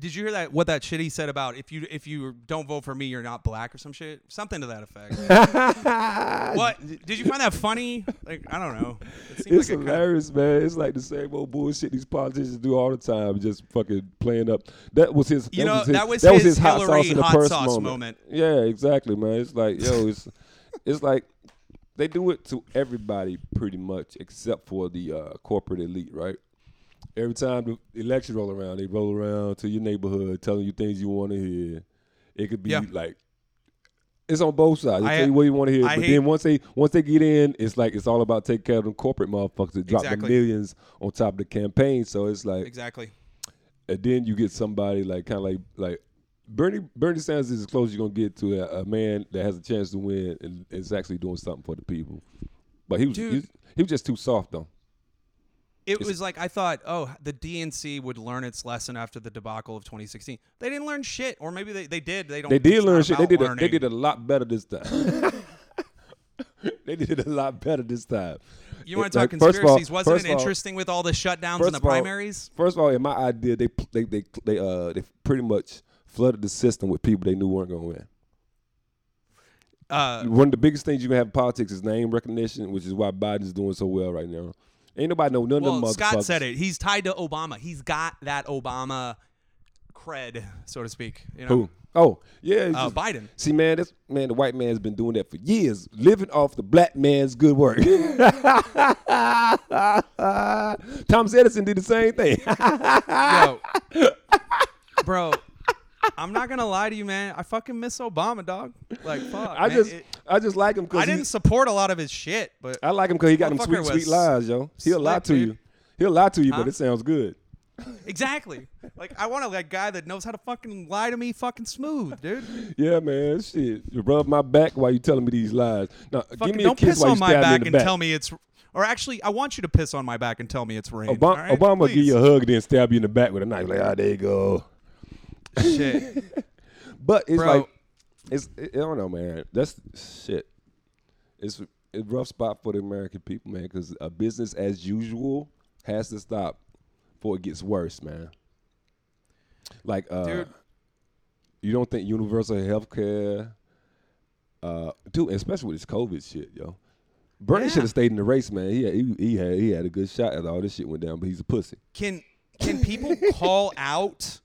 Did you hear that? What that shit he said about if you if you don't vote for me, you're not black or some shit, something to that effect. what did you find that funny? Like I don't know. It It's like hilarious, man. It's like the same old bullshit these politicians do all the time, just fucking playing up. That was his. You that know, was his, that was that his his hot Hillary sauce in the hot sauce moment. moment. Yeah, exactly, man. It's like yo, it's it's like they do it to everybody pretty much, except for the uh, corporate elite, right? Every time the election roll around, they roll around to your neighborhood, telling you things you want to hear. It could be Yeah. like it's on both sides. They I- tell you what you want to hear, I but hate- then once they once they get in, it's like it's all about taking care of them corporate motherfuckers that drop the millions on top of the campaign. So it's like, Exactly. and then you get somebody like kind of like like Bernie Bernie Sanders is as close as you're gonna get to a, a man that has a chance to win and is actually doing something for the people. But he was he was, he was just too soft though. It was like I thought, oh, the DNC would learn its lesson after the debacle of 2016. They didn't learn shit, or maybe they, they did. They don't. They did it's learn not shit. They about did a, they learning. did a lot better this time. they did it a lot better this time. You want It- to talk like, first of all- conspiracies? Wasn't first it of all- interesting with all the shutdowns First and the of all- primaries? First of all, in my idea, they they they they uh they pretty much flooded the system with people they knew weren't gonna win. Uh, One of the biggest things you can have in politics is name recognition, which is why Biden's doing so well right now. Ain't nobody know none well, of them Scott said it. He's tied to Obama. He's got that Obama cred, so to speak. You know, Who? Oh, yeah. Uh, just- Biden. See, man, this man, the white man's been doing that for years, living off the black man's good work. Thomas Edison did the same thing. Yo, bro, I'm not gonna lie to you, man. I fucking miss Obama, dog. Like, fuck. I man. just, It- I just like him because I didn't support a lot of his shit, but I like him because he got them Motherfucker sweet, sweet lies, yo. He'll lie slick, to dude. you. He'll lie to you, Huh? but it sounds good. exactly. Like, I want a like guy that knows how to fucking lie to me, fucking smooth, dude. Yeah, man, shit. You rub my back while you telling me these lies. Now, Fucking give me a don't kiss piss while you on my stab me in back the and back. tell me it's. Or actually, I want you to piss on my back and tell me it's rain. Obama? Obama give you a hug, then stab you in the back with a knife. Like, ah, there you go. Shit. But it's Bro. like, it's I don't know, man. That's shit. It's a rough spot for the American people, man, because a business as usual has to stop before it gets worse, man. Like, uh, Dude. you don't think universal health care, uh, dude, especially with this COVID shit, yo. Bernie Yeah. should have stayed in the race, man. He had, he, he had he had a good shot as all this shit went down, but he's a pussy. Can can people call out?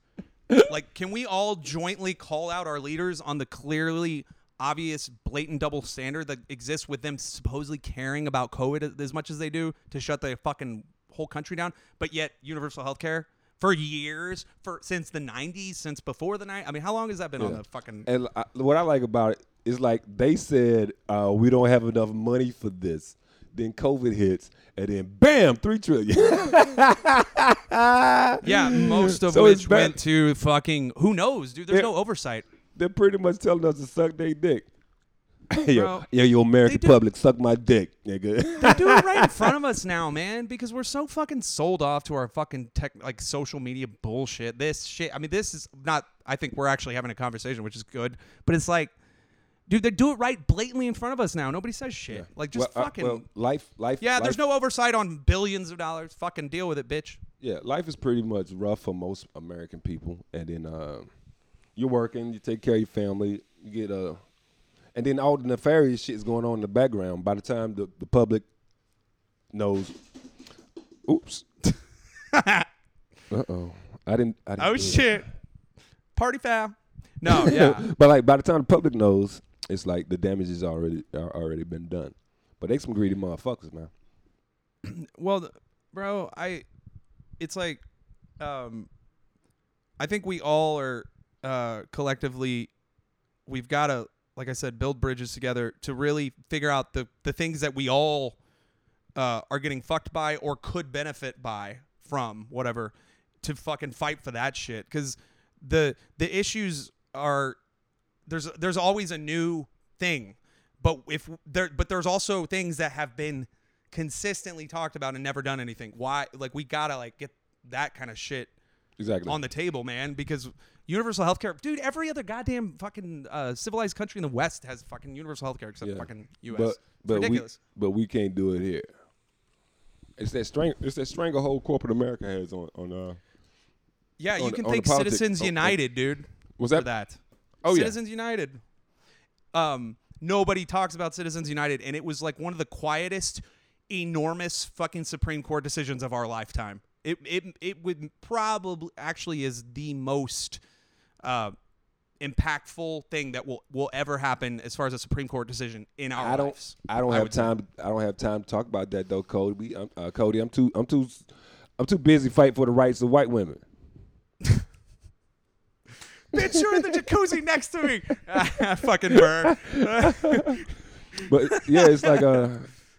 Like, can we all jointly call out our leaders on the clearly obvious, blatant double standard that exists with them supposedly caring about COVID as much as they do to shut the fucking whole country down, but yet universal health care for years, for since the '90s, since before the night. I mean, how long has that been on the fucking? And I, what I like about it is like they said uh, we don't have enough money for this. Then COVID hits, and then bam, three trillion. Yeah, most of So which bad- went to fucking who knows, dude. There's Yeah. no oversight. They're pretty much telling us to suck their dick. yo, Bro, yo, you American public, suck my dick, nigga. They do it right in front of us now, man, because we're so fucking sold off to our fucking tech, like social media bullshit. This shit. I mean, this is not. I think we're actually having a conversation, which is good. But it's like, dude, they do it right blatantly in front of us now. Nobody says shit. Like, just Well, uh, fucking. well, life, life. yeah, life, there's no oversight on billions of dollars. Fucking deal with it, bitch. Yeah, life is pretty much rough for most American people, and then uh, you're working, you take care of your family, you get uh, and then all the nefarious shit is going on in the background. By the time the, the public knows, oops, uh oh, I didn't. I didn't Oh do it. shit. Party foul. No, yeah. but like by the time the public knows, it's like the damage is already are already been done. But they some greedy motherfuckers, man. well, bro, I it's like um I think we all are uh collectively we've got to like I said build bridges together to really figure out the the things that we all uh are getting fucked by or could benefit by from whatever to fucking fight for that shit cuz the the issues are there's there's always a new thing but if there but there's also things that have been consistently talked about and never done anything why like we gotta like get that kind of shit Exactly. on the table man because universal healthcare dude every other goddamn fucking uh, civilized country in the west has fucking universal healthcare except Yeah. fucking us But it's but ridiculous we but we can't do it here. It's that. It's that stranglehold corporate America has on on. Uh, yeah you can on thank citizens on- on- united dude was for that? that Oh, yeah. citizens united um nobody talks about citizens united and it was like one of the quietest enormous fucking supreme court decisions of our lifetime it it it would probably actually is the most uh impactful thing that will will ever happen as far as a supreme court decision in our I don't. lives I don't I have would say. time. I don't have time to talk about that though, Cody. I'm, uh, Cody, I'm too. I'm too. I'm too busy fighting for the rights of white women. Bitch you're in the jacuzzi next to me I fucking burn But yeah, it's like uh,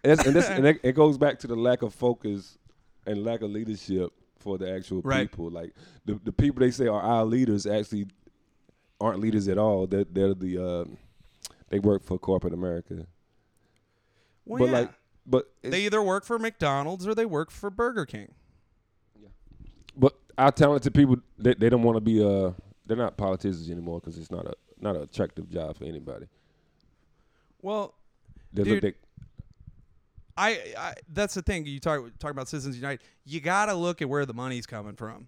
it's, and this and it, it goes back to the lack of focus and lack of leadership for the actual Right. people. Like the the people they say are our leaders actually aren't leaders at all. They're they're the uh, they work for corporate America. well, but yeah. like, but they either work for mcdonald's or they work for burger king Yeah, but our talented people they, they don't want to be uh they're not politicians anymore because it's not a not an attractive job for anybody. well They Dude, they, I, I that's the thing you talk talk about Citizens United. You gotta look at where the money's coming from.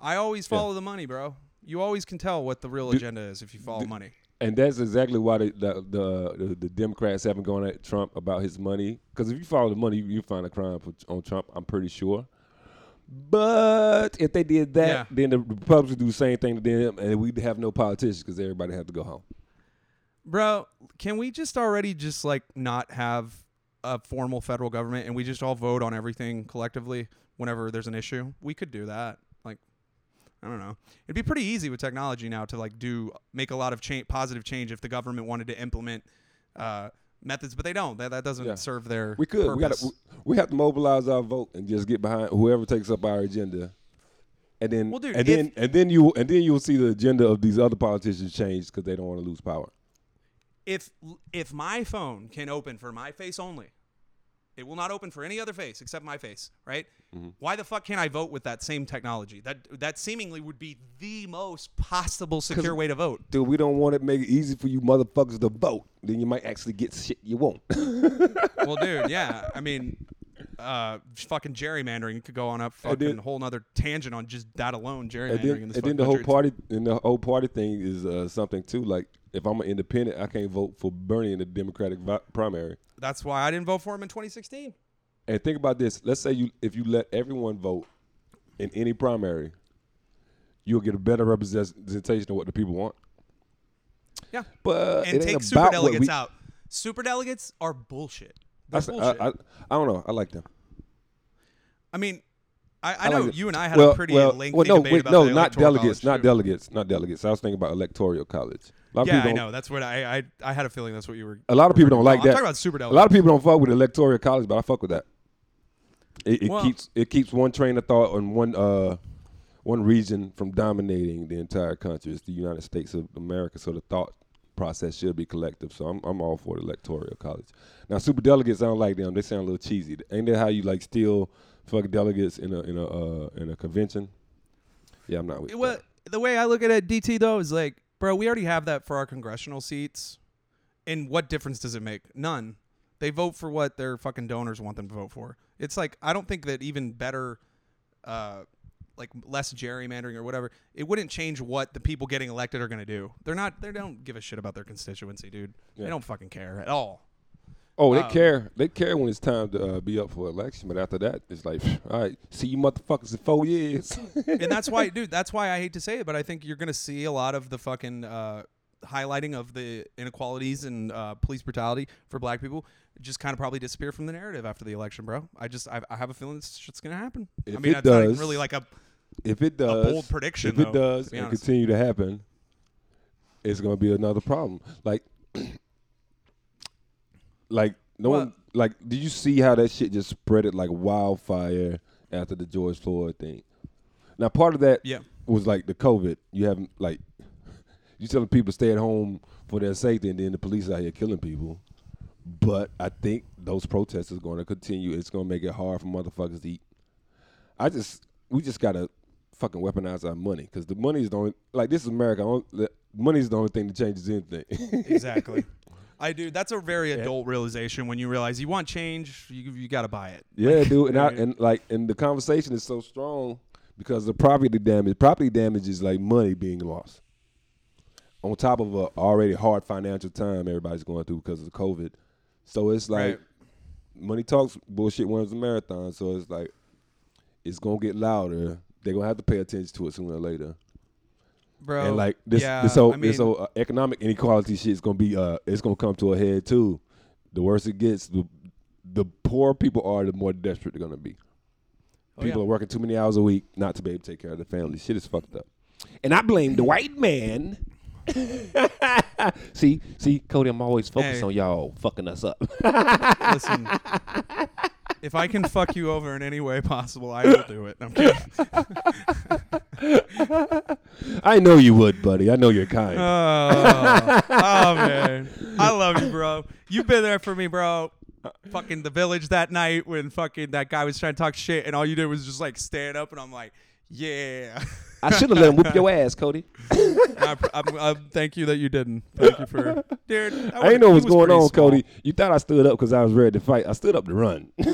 I always Yeah. follow the money, bro. You always can tell what the real agenda is if you follow money. And that's exactly why the the, the, the, the Democrats haven't gone at Trump about his money. Because if you follow the money, you, you find a crime for, on Trump. I'm pretty sure. But if they did that, Yeah. then the Republicans would do the same thing to them, and we'd have no politicians because everybody had to go home. Bro, can we just already just like not have a formal federal government and we just all vote on everything collectively whenever there's an issue? We could do that. Like I don't know. It'd be pretty easy with technology now to like do make a lot of change, positive change if the government wanted to implement uh, methods, but they don't. That that doesn't Yeah. serve their We could. We got. We, we have to mobilize our vote and just get behind whoever takes up our agenda. And then, Well, dude, and if- then, and then you, and then you'll see the agenda of these other politicians change because they don't want to lose power. if if my phone can open for my face only, it will not open for any other face except my face, right? Mm-hmm. Why the fuck can't I vote with that same technology? That that seemingly would be the most possible secure way to vote. Dude, we don't want to make it easy for you motherfuckers to vote. Then you might actually get shit you want. well, dude, yeah, I mean, uh, fucking gerrymandering could go on a fucking whole nother tangent on just that alone. Gerrymandering and then, and then the whole party and the whole party thing is uh, something too. Like if I'm an independent, I can't vote for Bernie in the Democratic vi- primary. That's why I didn't vote for him in 2016. And think about this. Let's say you if you let everyone vote in any primary, you'll get a better representation of what the people want. Yeah. But and it take ain't super about delegates we, out. Super delegates are bullshit. They're I, s- I- bullshit. I, I don't know. I like them. I mean, I, I, I know like you and I had well, a pretty well, lengthy well, no, debate wait, about no, the not delegates, not delegates, not delegates. I was thinking about electoral college. A lot of Yeah, I know. That's what I, I I had a feeling that's what you were. A lot of people don't No, like I'm that. talking about super A lot of people don't fuck with electoral college, but I fuck with that. It, it Well- keeps it keeps one train of thought on one uh one region from dominating the entire country. It's the United States of America, so the thought process should be collective. So I'm I'm all for the electoral college. Now super delegates, I don't like them. They sound a little cheesy. Ain't that how you like steal fuck delegates in a in a uh, in a convention? Yeah, I'm not with Well, that. the way I look at it, DT though is like, bro, we already have that for our congressional seats. And what difference does it make? None. They vote for what their fucking donors want them to vote for. It's like I don't think that even better, uh, like less gerrymandering or whatever, it wouldn't change what the people getting elected are gonna do. They're not. They don't give a shit about their constituency, dude. They don't fucking care at all. Oh, they Um, care. They care when it's time to uh, be up for election, but after that, it's like, all right, see you motherfuckers in four years. and that's why, dude. That's why I hate to say it, but I think you're gonna see a lot of the fucking uh, highlighting of the inequalities and uh, police brutality for black people just kind of probably disappear from the narrative after the election, bro. I just I, I have a feeling this shit's gonna happen. I If mean, it not does, really like a if it does, bold prediction, if it though, does and honest. continue to happen, it's gonna be another problem. Like, like no Well- one. Like, did you see how that shit just spread it like wildfire after the George Floyd thing? Now, part of that yeah. was like the COVID. You haven't like you telling people to stay at home for their safety, and then the police out here killing people. But I think those protests is going to continue. It's going to make it hard for motherfuckers to eat. I just we just gotta fucking weaponize our money because the money is the only like this is America. Money is the only thing that changes anything. Exactly. I do. That's a very adult realization when you realize you want change, you you got to buy it. Yeah, dude, and I, and like and the conversation is so strong because the property damage. Property damage is like money being lost. On top of a already hard financial time everybody's going through because of COVID, so it's like Right. money talks, bullshit wins the marathon. So it's like it's gonna get louder. They're gonna have to pay attention to it sooner or later. Bro. and like this, yeah, this whole I this whole uh, economic inequality shit is gonna be uh, it's gonna come to a head too. The worse it gets, the the poorer people are, the more desperate they're gonna be. Oh, People yeah. are working too many hours a week not to be able to take care of their family. Shit is fucked up. And I blame the white man. see, see, Cody, I'm always focused Hey. on y'all fucking us up. Listen, if I can fuck you over in any way possible, I will do it. I'm kidding. I know you would, buddy. I know you're kind. Oh, oh man, I love you, bro. You've been there for me, bro. Fucking the village that night when fucking that guy was trying to talk shit, and all you did was just like stand up, and I'm like, yeah. I should have let him whoop your ass, Cody. I, I, I, thank you that you didn't. Thank you for, dude. that I didn't know was- what's was going on, small. Cody. You thought I stood up because I was ready to fight. I stood up to run.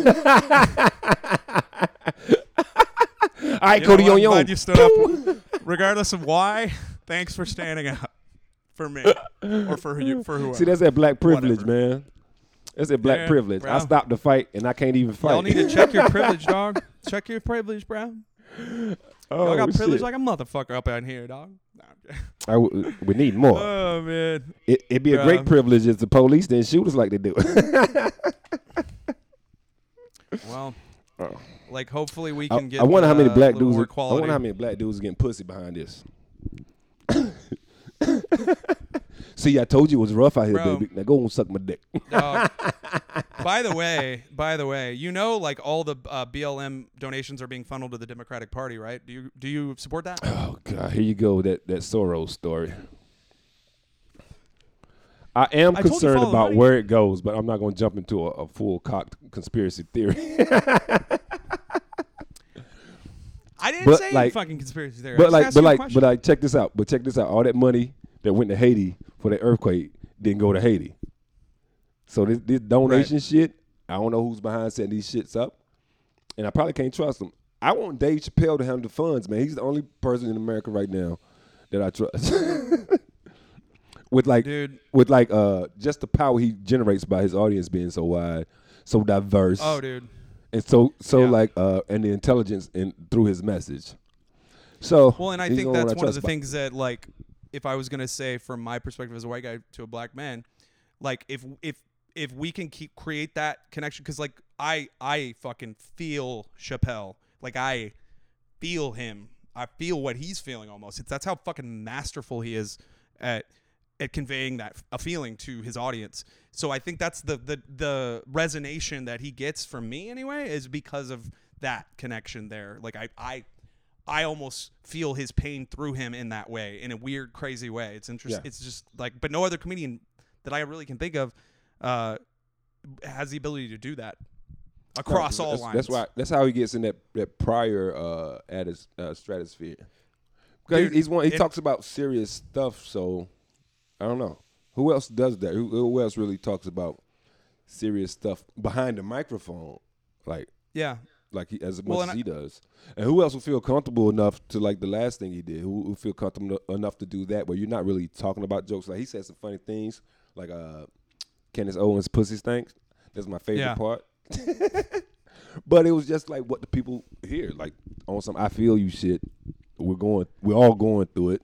All right, You Cody, on your glad you stood up, regardless of why. Thanks for standing up for me or for you for whoever. See, that's that black privilege, Whatever. man. That's that black Yeah, privilege. I stopped the fight and I can't even fight. Y'all need to check your privilege, dog. Check your privilege, bro. oh, Y'all got privilege like a motherfucker up in here, dog. I w- we need more. oh man. it, it'd be a great privilege if the police didn't shoot us like they do. Well, Oh. like hopefully we I, can get. I wonder how many uh, black little dudes. more I quality. wonder how many black dudes are getting pussy behind this. See, I told you it was rough out here, Bro. baby. Now go and suck my dick. Dog. by the way, by the way, you know, like all the uh, BLM donations are being funneled to the Democratic Party, right? Do you do you support that? Oh God, here you go. That that Soros story. I am I told you concerned follow the about money. where it goes, but I'm not going to jump into a, a full cocked conspiracy theory. I didn't But, say like- fucking conspiracy theory. But like, but like, question. but like, check this out. But check this out. All that money that went to Haiti for the earthquake didn't go to Haiti. So this, this donation shit, I don't know who's behind setting these shits up, and I probably can't trust them. I want Dave Chappelle to handle the funds, man. He's the only person in America right now that I trust. with like, Dude. with like, uh, just the power he generates by his audience being so wide, so diverse. oh, dude. And so so Yeah. like uh and the intelligence in through his message. So Well, and I think that's I one of the things that, like, if I was gonna say from my perspective as a white guy to a black man, like, if if if we can keep create that connection, because like I I fucking feel Chappelle, like I feel him, I feel what he's feeling almost. It's that's how fucking masterful he is at at conveying that a feeling to his audience. So I think that's the the the resonation that he gets from me anyway is because of that connection there. Like I I I almost feel his pain through him in that way, in a weird, crazy way. It's interesting. Yeah. It's just like, but no other comedian that I really can think of uh, has the ability to do that across No, all that's, lines. That's why. That's how he gets in that that prior uh, at his uh, stratosphere. Because he's one. He and- talks about serious stuff. So I don't know who else does that. Who, who else really talks about serious stuff behind the microphone, like Yeah, like he, as much Well, as and he does. And who else would feel comfortable enough to like the last thing he did? Who would feel comfortable enough to do that? Where you're not really talking about jokes. Like he said some funny things, like uh, Candace Owens' pussy stinks. That's my favorite Yeah. part. but it was just like what the people hear, like on some I feel you shit. We're going, we're all going through it.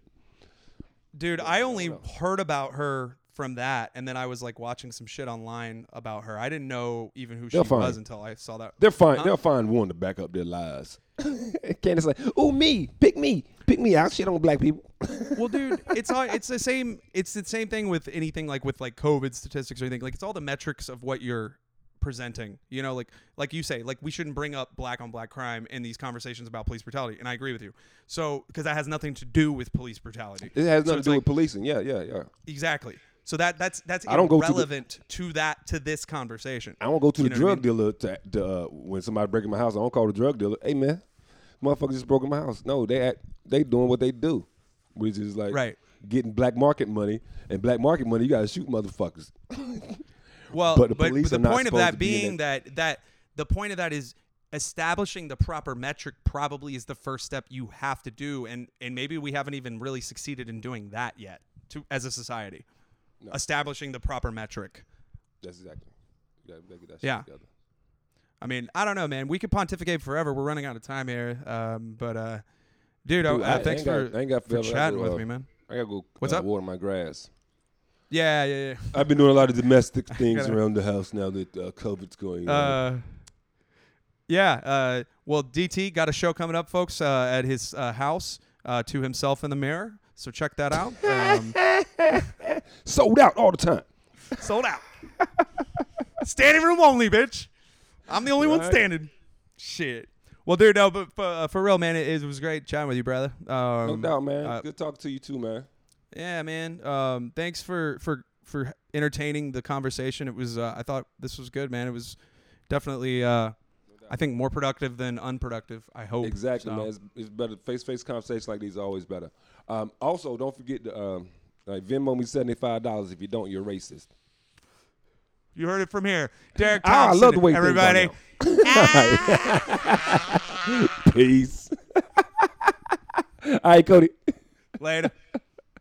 Dude. I only heard about her from that, and then I was like watching some shit online about her. I didn't know even who They'll she find was it. until I saw that. They're fine. Huh? They'll find one to back up their lies. Candace like, oh me, pick me, pick me. I shit on black people. well, dude, it's all it's the same. It's the same thing with anything like with like COVID statistics or anything. Like it's all the metrics of what you're presenting. You know, like like you say, like we shouldn't bring up black on black crime in these conversations about police brutality, and I agree with you. So because that has nothing to do with police brutality. It has So nothing to do like- with policing. Yeah, yeah, yeah. Exactly. So that that's that's I don't go to the- irrelevant to, that to this conversation. I don't go to You the what I drug dealer to, to uh, when somebody breaking my house. I don't call the drug dealer. Hey man, motherfucker just broke in my house. No, they act, they doing what they do, which is like Right. getting black market money. And black market money, you gotta shoot motherfuckers. Well, But the but, police the point of that to be being that that the point of that is establishing the proper metric probably is the first step you have to do and and maybe we haven't even really succeeded in doing that yet to as a society establishing the proper metric That's exactly. You gotta that Yeah. together. i mean i don't know man we could pontificate forever we're running out of time here um but uh dude, Dude, I- I thanks got- for, I ain't got for. Chatting with uh, me man I gotta go. What's uh, up? Water my grass. Yeah yeah yeah. I've been doing a lot of domestic things gotta- around the house now that uh, COVID's going on. uh yeah uh well dt got a show coming up folks uh at his uh, house uh to himself in the mirror so check that out um Sold out all the time. Sold out. Standing room only, bitch. I'm the only one Right. standing. Shit. Well, dude, no, but for, uh, for real, man, it, it was great chatting with you, brother. Um, No doubt, man. Good talking to you too, man. Yeah, man. Um, thanks for for for entertaining the conversation. It was. Uh, I thought this was good, man. It was definitely. Uh, I think more productive than unproductive. I hope. Exactly, So- man. It's, it's better. Face to face conversations like these are always better. Um, also, don't forget to um, like Venmo me seventy five dollars. If you don't, you're racist. You heard it from here, Derek Ah, I love the way you think about everybody. Peace. All right, Cody. Later.